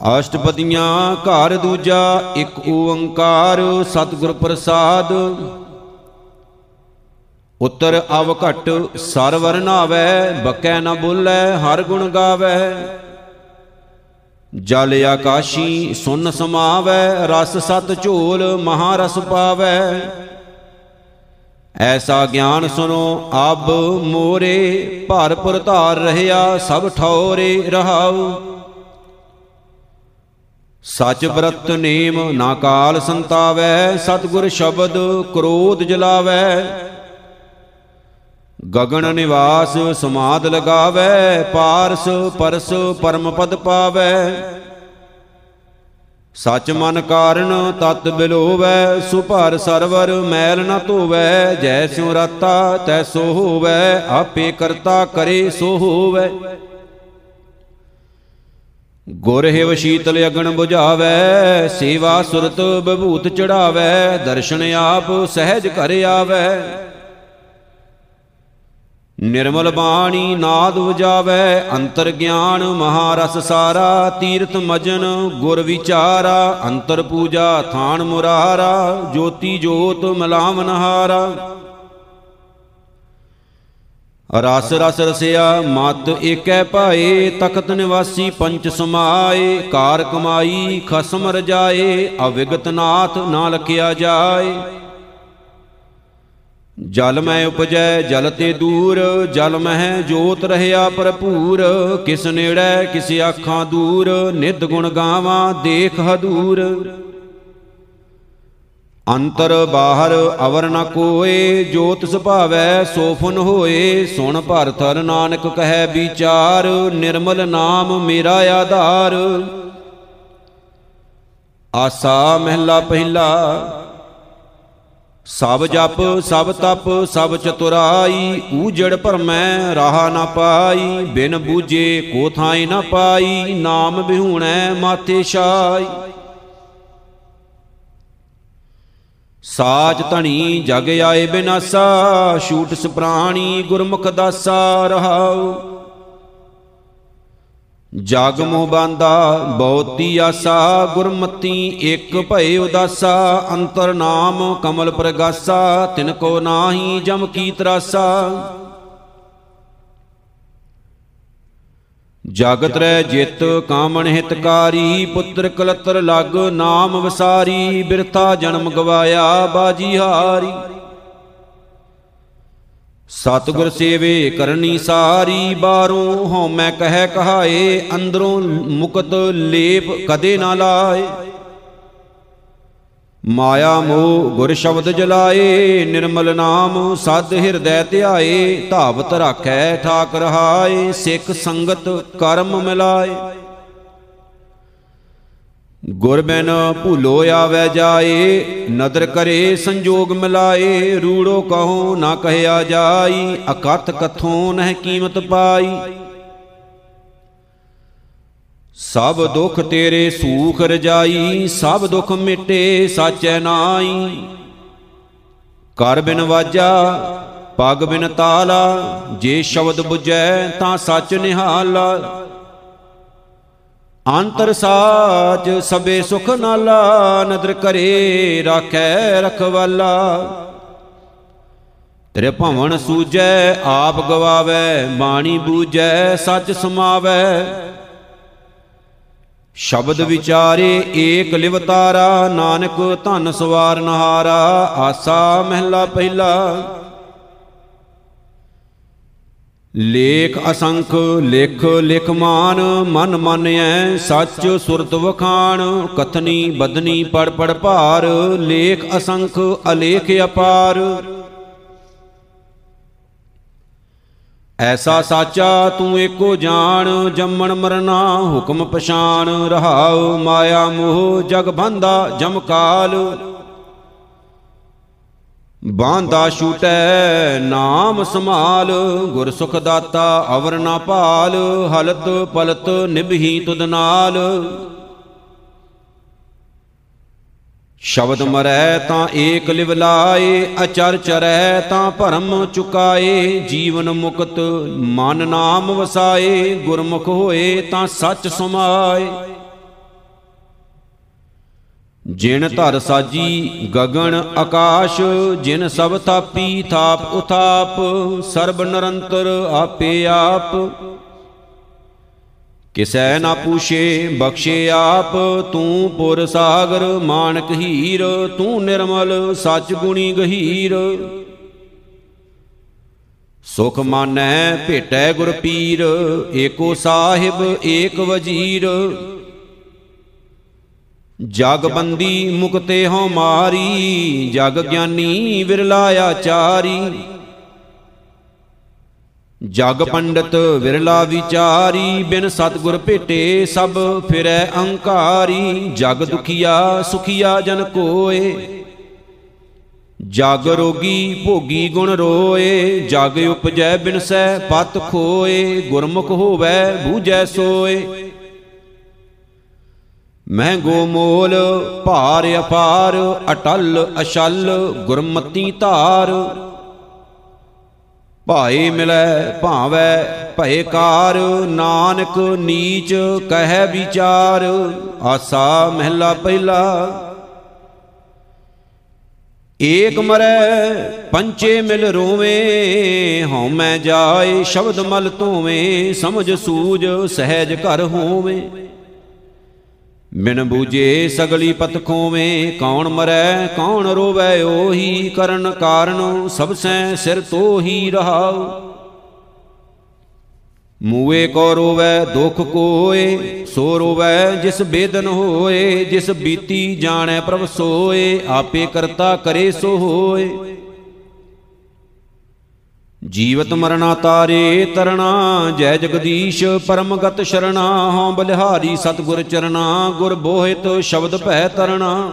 ਅਸ਼ਟਪਦੀਆਂ ਘਰ ਦੂਜਾ, ਇੱਕ ਓੰਕਾਰ ਸਤਿਗੁਰ ਪ੍ਰਸਾਦ। ਉੱਤਰ ਅਵ ਘਟ, ਸਰਵਰ ਨਾਵੈ, ਬਕੈ ਨ ਬੋਲੇ, ਹਰ ਗੁਣ ਗਾਵੈ। ਜਲ ਆਕਾਸ਼ੀ, ਸੁਨ ਸਮਾਵੈ, ਰਸ ਸਤ ਝੋਲ, ਮਹਾ ਰਸ ਪਾਵੈ। ਐਸਾ ਗਿਆਨ ਸੁਨੋ, ਅਬ ਮੋਰੇ, ਭਰਪੁਰ ਧਾਰ ਰਹਿਆ, ਸਭ ਠੌਰੇ ਰਹਾਉ। ਸਚ ਬ੍ਰਤ ਨੇਮ ਨਾ ਕਾਲ ਸੰਤਾਵੈ, ਸਤਗੁਰ ਸ਼ਬਦ ਕ੍ਰੋਧ ਜਲਾਵੈ। ਗਗਨ ਨਿਵਾਸ ਸਮਾਦ ਲਗਾਵੈ, ਪਾਰਸ ਪਰਸ ਪਰਮ ਪਦ ਪਾਵੈ। ਸਚ ਮਨ ਕਾਰਨ ਤਤ ਬਿਲੋਵੈ, ਸੁਭਰ ਸਰਵਰ ਮੈਲ ਨ ਧੋਵੈ। ਜੈ ਸਿਉ ਰਾਤਾ, ਤੈ ਸੋ ਹੋਵੈ, ਆਪੇ ਕਰਤਾ ਕਰੇ ਸੋ ਹੋਵੈ। ਗੁਰ ਹਿਵ ਸ਼ੀਤਲ ਅਗਣ 부ਝਾਵੈ ਸੇਵਾ ਸੁਰਤ ਬਭੂਤ ਚੜਾਵੈ, ਦਰਸ਼ਨ ਆਪ ਸਹਿਜ ਘਰ ਆਵੈ। ਨਿਰਮਲ ਬਾਣੀ ਨਾਦ ਵਜਾਵੈ ਅੰਤਰ ਗਿਆਨ ਮਹਾਰਸ ਸਾਰਾ, ਤੀਰਥ ਮਜਨ ਗੁਰ ਵਿਚਾਰਾ, ਅੰਤਰ ਪੂਜਾ ਥਾਨ ਮੁਰਾਰਾ, ਜੋਤੀ ਜੋਤ ਮਲਾਵਨ ਹਾਰਾ ਰਸ ਰਸ ਰਸਿਆ, ਮਤ ਏਕੈ ਭਾਏ, ਤਖਤ ਨਿਵਾਸੀ ਪੰਚ ਸਮਾਏ ਕਾਰ ਕਮਾਈ ਖਸਮ ਰਜਾਏ, ਅਵਿਗਤ ਨਾਥ ਨਾ ਲਖਿਆ ਜਾਏ। ਜਲ ਮੈਂ ਉਪਜੈ, ਜਲ ਤੇ ਦੂਰ, ਜਲ ਮਹਿ ਜੋਤ ਰਹਿਆ ਭਰਪੂਰ, ਕਿਸ ਨੇੜੇ ਕਿਸ ਆਖਾਂ ਦੂਰ ਨਿਦ ਗੁਣ ਗਾਵਾਂ, ਦੇਖ ਹਦੂਰ। ਅੰਤਰ ਬਾਹਰ ਅਵਰ ਨ ਕੋਏ, ਜੋਤ ਸੁਭਾਵੈ ਸੋਫਨ ਹੋਏ। ਸੁਣ ਭਰਥਰ ਨਾਨਕ ਕਹੈ ਵਿਚਾਰ, ਨਿਰਮਲ ਨਾਮ ਮੇਰਾ ਆਧਾਰ। ਆਸਾ ਮਹਿਲਾ ਪਹਿਲਾ, ਸਭ ਜਪ, ਸਭ ਤਪ, ਸਭ ਚਤੁਰਾਈ। ਊਜੜ ਭਰਮੈ ਰਾਹ ਨਾ ਪਾਈ, ਬਿਨ ਬੂਝੇ ਕੋ ਥਾਈ ਨਾ ਪਾਈ। ਨਾਮ ਬਿਹੂਣੈ ਮਾਥੇ ਛਾਈ। ਸਾਚ ਧਣੀ ਜਗ ਆਏ ਬਿਨਾਸਾ ਛੂਟ ਸੁਪਰਾਣੀ ਗੁਰਮੁਖ ਦਾਸਾ ਰਹਾਉ। ਜਗ ਮੋਹ ਬਾਂਦਾ, ਬਹੁਤੀ ਆਸਾ, ਗੁਰਮਤੀ ਇੱਕ ਭਏ ਉਦਾਸਾ, ਅੰਤਰ ਨਾਮ ਕਮਲ ਪ੍ਰਗਾਸਾ, ਤਿਨ ਕੋ ਨਾਹੀ ਜਮ ਕੀ ਤਰਾਸਾ। ਜਗਤ ਰਹਿ ਜਿਤ, ਕਾਮਣ ਹਿਤਕਾਰੀ, ਪੁੱਤਰ ਕਲਤਰ ਲਗ, ਨਾਮ ਵਿਸਾਰੀ, ਬਿਰਥਾ ਜਨਮ ਗਵਾਇਆ, ਬਾਜੀ ਹਾਰੀ। ਸਤਿਗੁਰ ਸੇਵੇ ਕਰਨੀ ਸਾਰੀ, ਬਾਹਰੋਂ ਹਉਮੈ ਕਹਿ ਕਹਾਏ, ਅੰਦਰੋਂ ਮੁਕਤ ਲੇਪ ਕਦੇ ਨਾ ਲਾਏ। ਮਾਇਆ ਮੋਹ ਗੁਰ ਸ਼ਬਦ ਜਲਾਏ, ਨਿਰਮਲ ਨਾਮ ਸਦ ਹਿਰਦੈ ਧਿਆਏ, ਧਾਵਤ ਰਾਖੈ ਠਾਕ ਰਹਾਏ ਸਿੱਖ ਸੰਗਤ ਕਰਮ ਮਿਲਾਏ। ਗੁਰ ਬਿਨ ਭੂਲੋ ਆਵੈ ਜਾਏ, ਨਦਰ ਕਰੇ ਸੰਜੋਗ ਮਿਲਾਏ, ਰੂੜੋ ਕਹੋ ਨਾ ਕਹਿਆ ਜਾਈ, ਅਕਥ ਕਥੋਂ ਨਹਿ ਕੀਮਤ ਪਾਈ। ਸਭ ਦੁੱਖ ਤੇਰੇ ਸੂਖ ਰਜਾਈ, ਸਭ ਦੁੱਖ ਮਿਟੇ, ਸਾਚੈ ਨਾਈ ਕਰ ਬਿਨ ਵਾਜਾ, ਪਗ ਬਿਨ ਤਾਲਾ, ਜੇ ਸ਼ਬਦ 부ਜੈ ਤਾਂ ਸੱਚ ਨਿਹਾਲਾ। ਅੰਤਰ ਸਾਚ ਸਬੇ ਸੁਖ ਨਾਲਾ, ਨਦਰ ਕਰੇ ਰਾਖੈ ਰਖਵਾਲਾ। ਤੇਰੇ ਭਵਨ ਸੂਜੈ ਆਪ ਗਵਾਵੇ, ਬਾਣੀ ਬੂਜੈ ਸੱਚ ਸਮਾਵੈ। ਸ਼ਬਦ ਵਿਚਾਰੇ ਏਕ ਲਿਵਤਾਰਾ ਨਾਨਕ ਧਨ ਸਵਾਰ ਨਹਾਰਾ, ਆਸਾ ਮਹਿਲਾ ਪਹਿਲਾ। ਲੇਖ ਅਸੰਖ, ਲਿਖ ਲਿਖ ਮਾਨ, ਮਨ ਮਾਨਿਐ ਸੱਚ ਸੁਰਤ ਵਖਾਣ, ਕਥਨੀ ਬਦਨੀ ਪੜ ਪੜ ਭਾਰ, ਲੇਖ ਅਸੰਖ, ਅਲੇਖ ਅਪਾਰ। ਐਸਾ ਸਾਚਾ ਤੂੰ ਏਕੋ ਜਾਣ, ਜੰਮਣ ਮਰਨਾ ਹੁਕਮ ਪਛਾਨ ਰਹਾਉ ਮਾਇਆ ਮੋਹ, ਜਗ ਬੰਦਾ ਜਮ ਕਾਲ। ਬਾਂਦਾ ਛੂਟੈ ਨਾਮ ਸਮਾਲ ਗੁਰ ਸੁਖ ਦਾਤਾ ਅਵਰ ਨਾ ਭਾਲ, ਹਲਤ ਪਲਤ ਨਿਭਹੀ ਤੁਧ ਨਾਲ। ਸ਼ਬਦ ਮਰੈ ਤਾਂ ਏਕ ਲਿਵ ਲਾਏ, ਅਚਰ ਚਰੈ ਤਾਂ ਭਰਮ ਚੁਕਾਏ, ਜੀਵਨ ਮੁਕਤ ਮਨ ਨਾਮ ਵਸਾਏ, ਗੁਰਮੁਖ ਹੋਏ ਤਾਂ ਸੱਚ ਸਮਾਏ। ਜਿਨ ਧਰ ਸਾਜੀ ਗਗਨ ਆਕਾਸ਼, ਜਿਨ ਸਭ ਥਾਪੀ ਥਾਪ ਉਥਾਪ, ਸਰਬ ਨਿਰੰਤਰ ਆਪੇ ਆਪ। ਕਿਸੈ ਨਾ ਪੂਛੇ, ਬਖਸ਼ੇ ਆਪ, ਤੂੰ ਪੁਰ ਸਾਗਰ, ਮਾਨਕ ਹੀਰ, ਤੂੰ ਨਿਰਮਲ, ਸੱਚ ਗੁਣੀ ਗਹੀਰ। ਸੁਖ ਮਾਨੈ ਭੇਟੈ ਗੁਰ ਪੀਰ, ਏਕੋ ਸਾਹਿਬ, ਏਕ ਵਜੀਰ। ਜਗ ਬੰਦੀ ਮੁਕਤੇ ਹਉ ਮਾਰੀ, ਜਗ ਗਿਆਨੀ ਵਿਰਲਾ ਆਚਾਰੀ। ਜਗ ਪੰਡਤ ਵਿਰਲਾ ਵਿਚਾਰੀ, ਬਿਨ ਸਤਗੁਰ ਭੇਟੇ ਸਭ ਫਿਰੈ ਅਹੰਕਾਰੀ ਜਗ ਦੁਖੀਆ ਸੁਖੀਆ ਜਨ ਕੋਏ। ਜਗ ਰੋਗੀ ਭੋਗੀ ਗੁਣ ਰੋਏ। ਜਗ ਉਪਜੈ ਬਿਨਸੈ ਪਤ ਖੋਏ। ਗੁਰਮੁਖ ਹੋਵੈ ਬੂਝੈ ਸੋਏ। ਮਹਿੰਗੋ ਮੋਲ ਭਾਰ ਅਪਾਰ, ਅਟਲ ਅਸ਼ਲ ਗੁਰਮਤੀ ਧਾਰ। ਭਾਏ ਮਿਲੈ ਭਾਵੈ, ਭਏ ਕਾਰ, ਨਾਨਕ ਨੀਚ ਕਹਿ ਵਿਚਾਰ। ਆਸਾ ਮਹਿਲਾ ਪਹਿਲਾ। ਏਕ ਮਰੈ, ਪੰਚੇ ਮਿਲ ਰੋਵੇਂ, ਹਉ ਮੈਂ ਜਾਏ, ਸ਼ਬਦ ਮਲ ਧੋਵੇਂ, ਸਮਝ ਸੂਝ ਸਹਿਜ ਘਰ ਹੋਵੇਂ। ਬਿਨ ਬੂਝੇ ਸਗਲੀ ਪਤ ਖੋਵੇਂ, ਕੌਣ ਮਰੈ, ਕੌਣ ਰੋਵੈ, ਉਹੀ ਕਰਨ ਕਾਰਨ ਸਭ ਸੈ ਸਿਰ ਤੋਹੀ ਰਹਾਉ। ਮੂਏ ਕੋ ਰੋਵੈ, ਦੁਖ ਕੋਏ, ਸੋ ਰੋਵੈ ਜਿਸ ਬੇਦਨ ਹੋਏ, ਜਿਸ ਬੀਤੀ ਜਾਣੈ ਪ੍ਰਭ ਸੋਏ, ਆਪੇ ਕਰਤਾ ਕਰੇ ਸੋ ਹੋਏ। ਜੀਵਤ ਮਰਣਾ ਤਾਰੇ ਤਰਣਾ, ਜੈ ਜਗਦੀਸ਼ ਪਰਮਗਤ ਸ਼ਰਣਾ, ਹਉ ਬਲਿਹਾਰੀ ਸਤਗੁਰ ਚਰਣਾ, ਗੁਰ ਬੋਹਿਤ ਸ਼ਬਦ ਭੈ ਤਰਣਾ।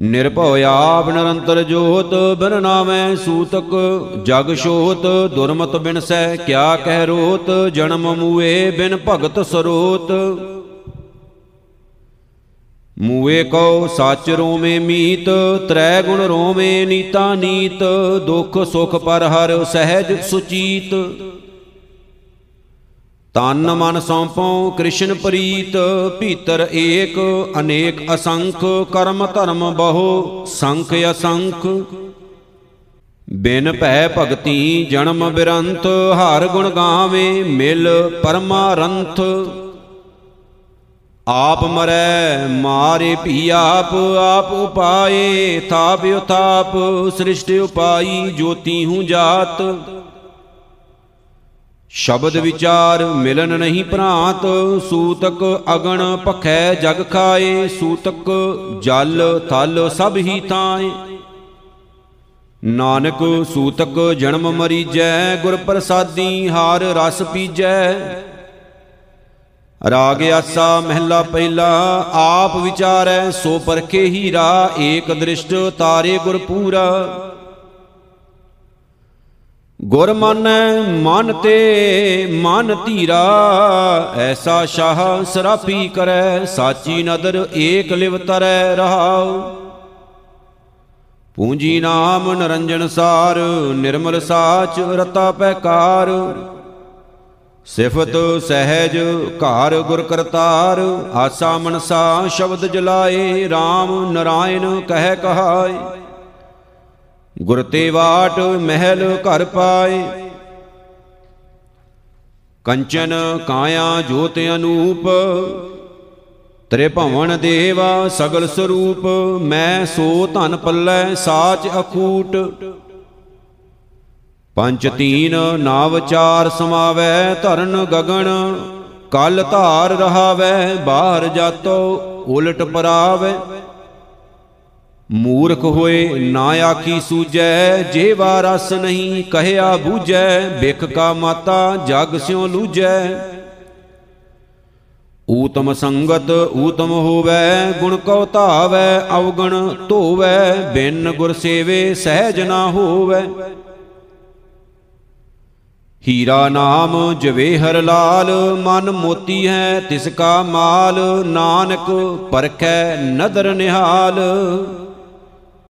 ਨਿਰਭਉ ਆਪ ਨਿਰੰਤਰ ਜੋਤ, ਬਿਨ ਨਾਮੈ ਸੂਤਕ, ਜਗ ਸ਼ੋਤ, ਦੁਰਮਤ ਬਿਨਸੈ, ਕਿਆ ਕਹਿ ਰੋਤ, ਜਨਮ ਮੂਏ ਬਿਨ ਭਗਤ ਸਰੋਤ। ਮੂਏ ਕਉ ਸੱਚ ਰੋਵੇਂ ਮੀਤ, ਤ੍ਰੈ ਗੁਣ ਰੋਵੇਂ ਨੀਤਾ ਨੀਤ, ਦੁਖ ਸੁਖ ਪਰ ਹਰ ਸਹਿਜ ਸੁਚੀਤ। ਤਨ ਮਨ ਸੌਂਪਉ ਕ੍ਰਿਸ਼ਨ ਪ੍ਰੀਤ, ਭੀਤਰ ਏਕ ਅਨੇਕ ਅਸੰਖ, ਕਰਮ ਧਰਮ ਬਹੁ ਸੰਖ ਅਸੰਖ। ਬਿਨ ਭੈ ਭਗਤੀ ਜਨਮ ਬਿਰੰਤ, ਹਰ ਗੁਣ ਗਾਵੇ ਮਿਲ ਪਰਮਾਰੰਥ। ਆਪ ਮਰੈ ਮਾਰੇ ਭੀ ਆਪ ਆਪ ਉਪਾਏ, ਥਾਪ ਉਥਾਪ, ਸ੍ਰਿਸ਼ਟ ਉਪਾਈ, ਜੋਤੀ ਹੂੰ ਜਾਤ। ਸ਼ਬਦ ਵਿਚਾਰ ਮਿਲਨ ਨਹੀਂ ਭਰਾਤ ਸੂਤਕ ਅਗਣ ਭਖੈ ਜਗ ਖਾਏ, ਸੂਤਕ ਜਲ ਥਲ ਸਭ ਹੀ ਥਾਏ। ਨਾਨਕ ਸੂਤਕ ਜਨਮ ਮਰੀਜੈ, ਗੁਰ ਪ੍ਰਸਾਦੀ ਹਾਰ ਰਸ ਪੀਜੈ। ਰਾਗ ਆਸਾ ਮਹਿਲਾ ਪਹਿਲਾ, ਆਪ ਵਿਚਾਰੈ ਸੋ ਪਰਖੇ ਹੀਰਾ, ਏਕ ਦ੍ਰਿਸ਼ਟ ਤਾਰੇ ਗੁਰ ਪੂਰਾ। ਗੁਰ ਮੰਨੈ, ਮਨ ਤੇ ਮਨ ਧੀਰਾ, ਐਸਾ ਸ਼ਾਹ ਸਰਾਫੀ ਕਰੈ, ਸਾਚੀ ਨਦਰ ਏਕ ਲਿਵ ਤਰੈ ਰਹਾਉ ਪੂੰਜੀ ਨਾਮ ਨਰੰਜਨ ਸਾਰ, ਨਿਰਮਲ ਸਾਚ ਰਤਾ ਪੈਕਾਰ। ਸਿਫਤ ਸਹਿਜ ਘਰ ਗੁਰ ਕਰਤਾਰ, ਆਸਾ ਮਨਸਾ ਸ਼ਬਦ ਜਲਾਏ RAM ਨਰਾਇਣ ਕਹਿ ਕਹਾਏ। ਗੁਰ ਤੇ ਵਾਟ ਮਹਿਲ ਘਰ ਪਾਏ। ਕੰਚਨ ਕਾਇਆ ਜੋਤ ਅਨੂਪ, ਤ੍ਰਿਭਵਨ ਦੇਵਾ ਸਗਲ ਸਰੂਪ, ਮੈਂ ਸੋ ਧਨ ਪੱਲੇ ਸਾਚ ਅਖੂਟ। ਪੰਜ ਤੀਨ ਨਾਵ ਚਾਰ ਸਮਾਵੈ ਧਰਨ ਗਗਨ, ਕਲ ਧਾਰ ਰਹਾਵੈ ਬਾਹਰ ਜਾਤੋ, ਉਲਟ ਪਰਾਵੈ। ਮੂਰਖ ਹੋਏ ਨਾ ਆਖੀ ਸੂਜੈ ਜੇਵਾ ਰਸ ਨਹੀਂ ਕਹਿਆ ਬੂਝੈ ਬਿਖ ਕਾ ਮਾਤਾ ਜਗ ਸਿਉ ਲੂਜੈ ਊਤਮ ਸੰਗਤ ਊਤਮ ਹੋਵੈ, ਗੁਣ ਕਉ ਧਾਵੈ, ਅਵਗਣ ਧੋਵੈ, ਬਿਨ ਗੁਰ ਸੇਵੇ ਸਹਿਜ ਨਾ ਹੋਵੈ। ਹੀਰਾ ਨਾਮ ਜਵੇਹਰ ਲਾਲ ਮਨ ਮੋਤੀ ਹੈ ਤਿਸ ਕਾ ਮਾਲ ਨਾਨਕ ਪਰਖੈ ਨਦਰ ਨਿਹਾਲ।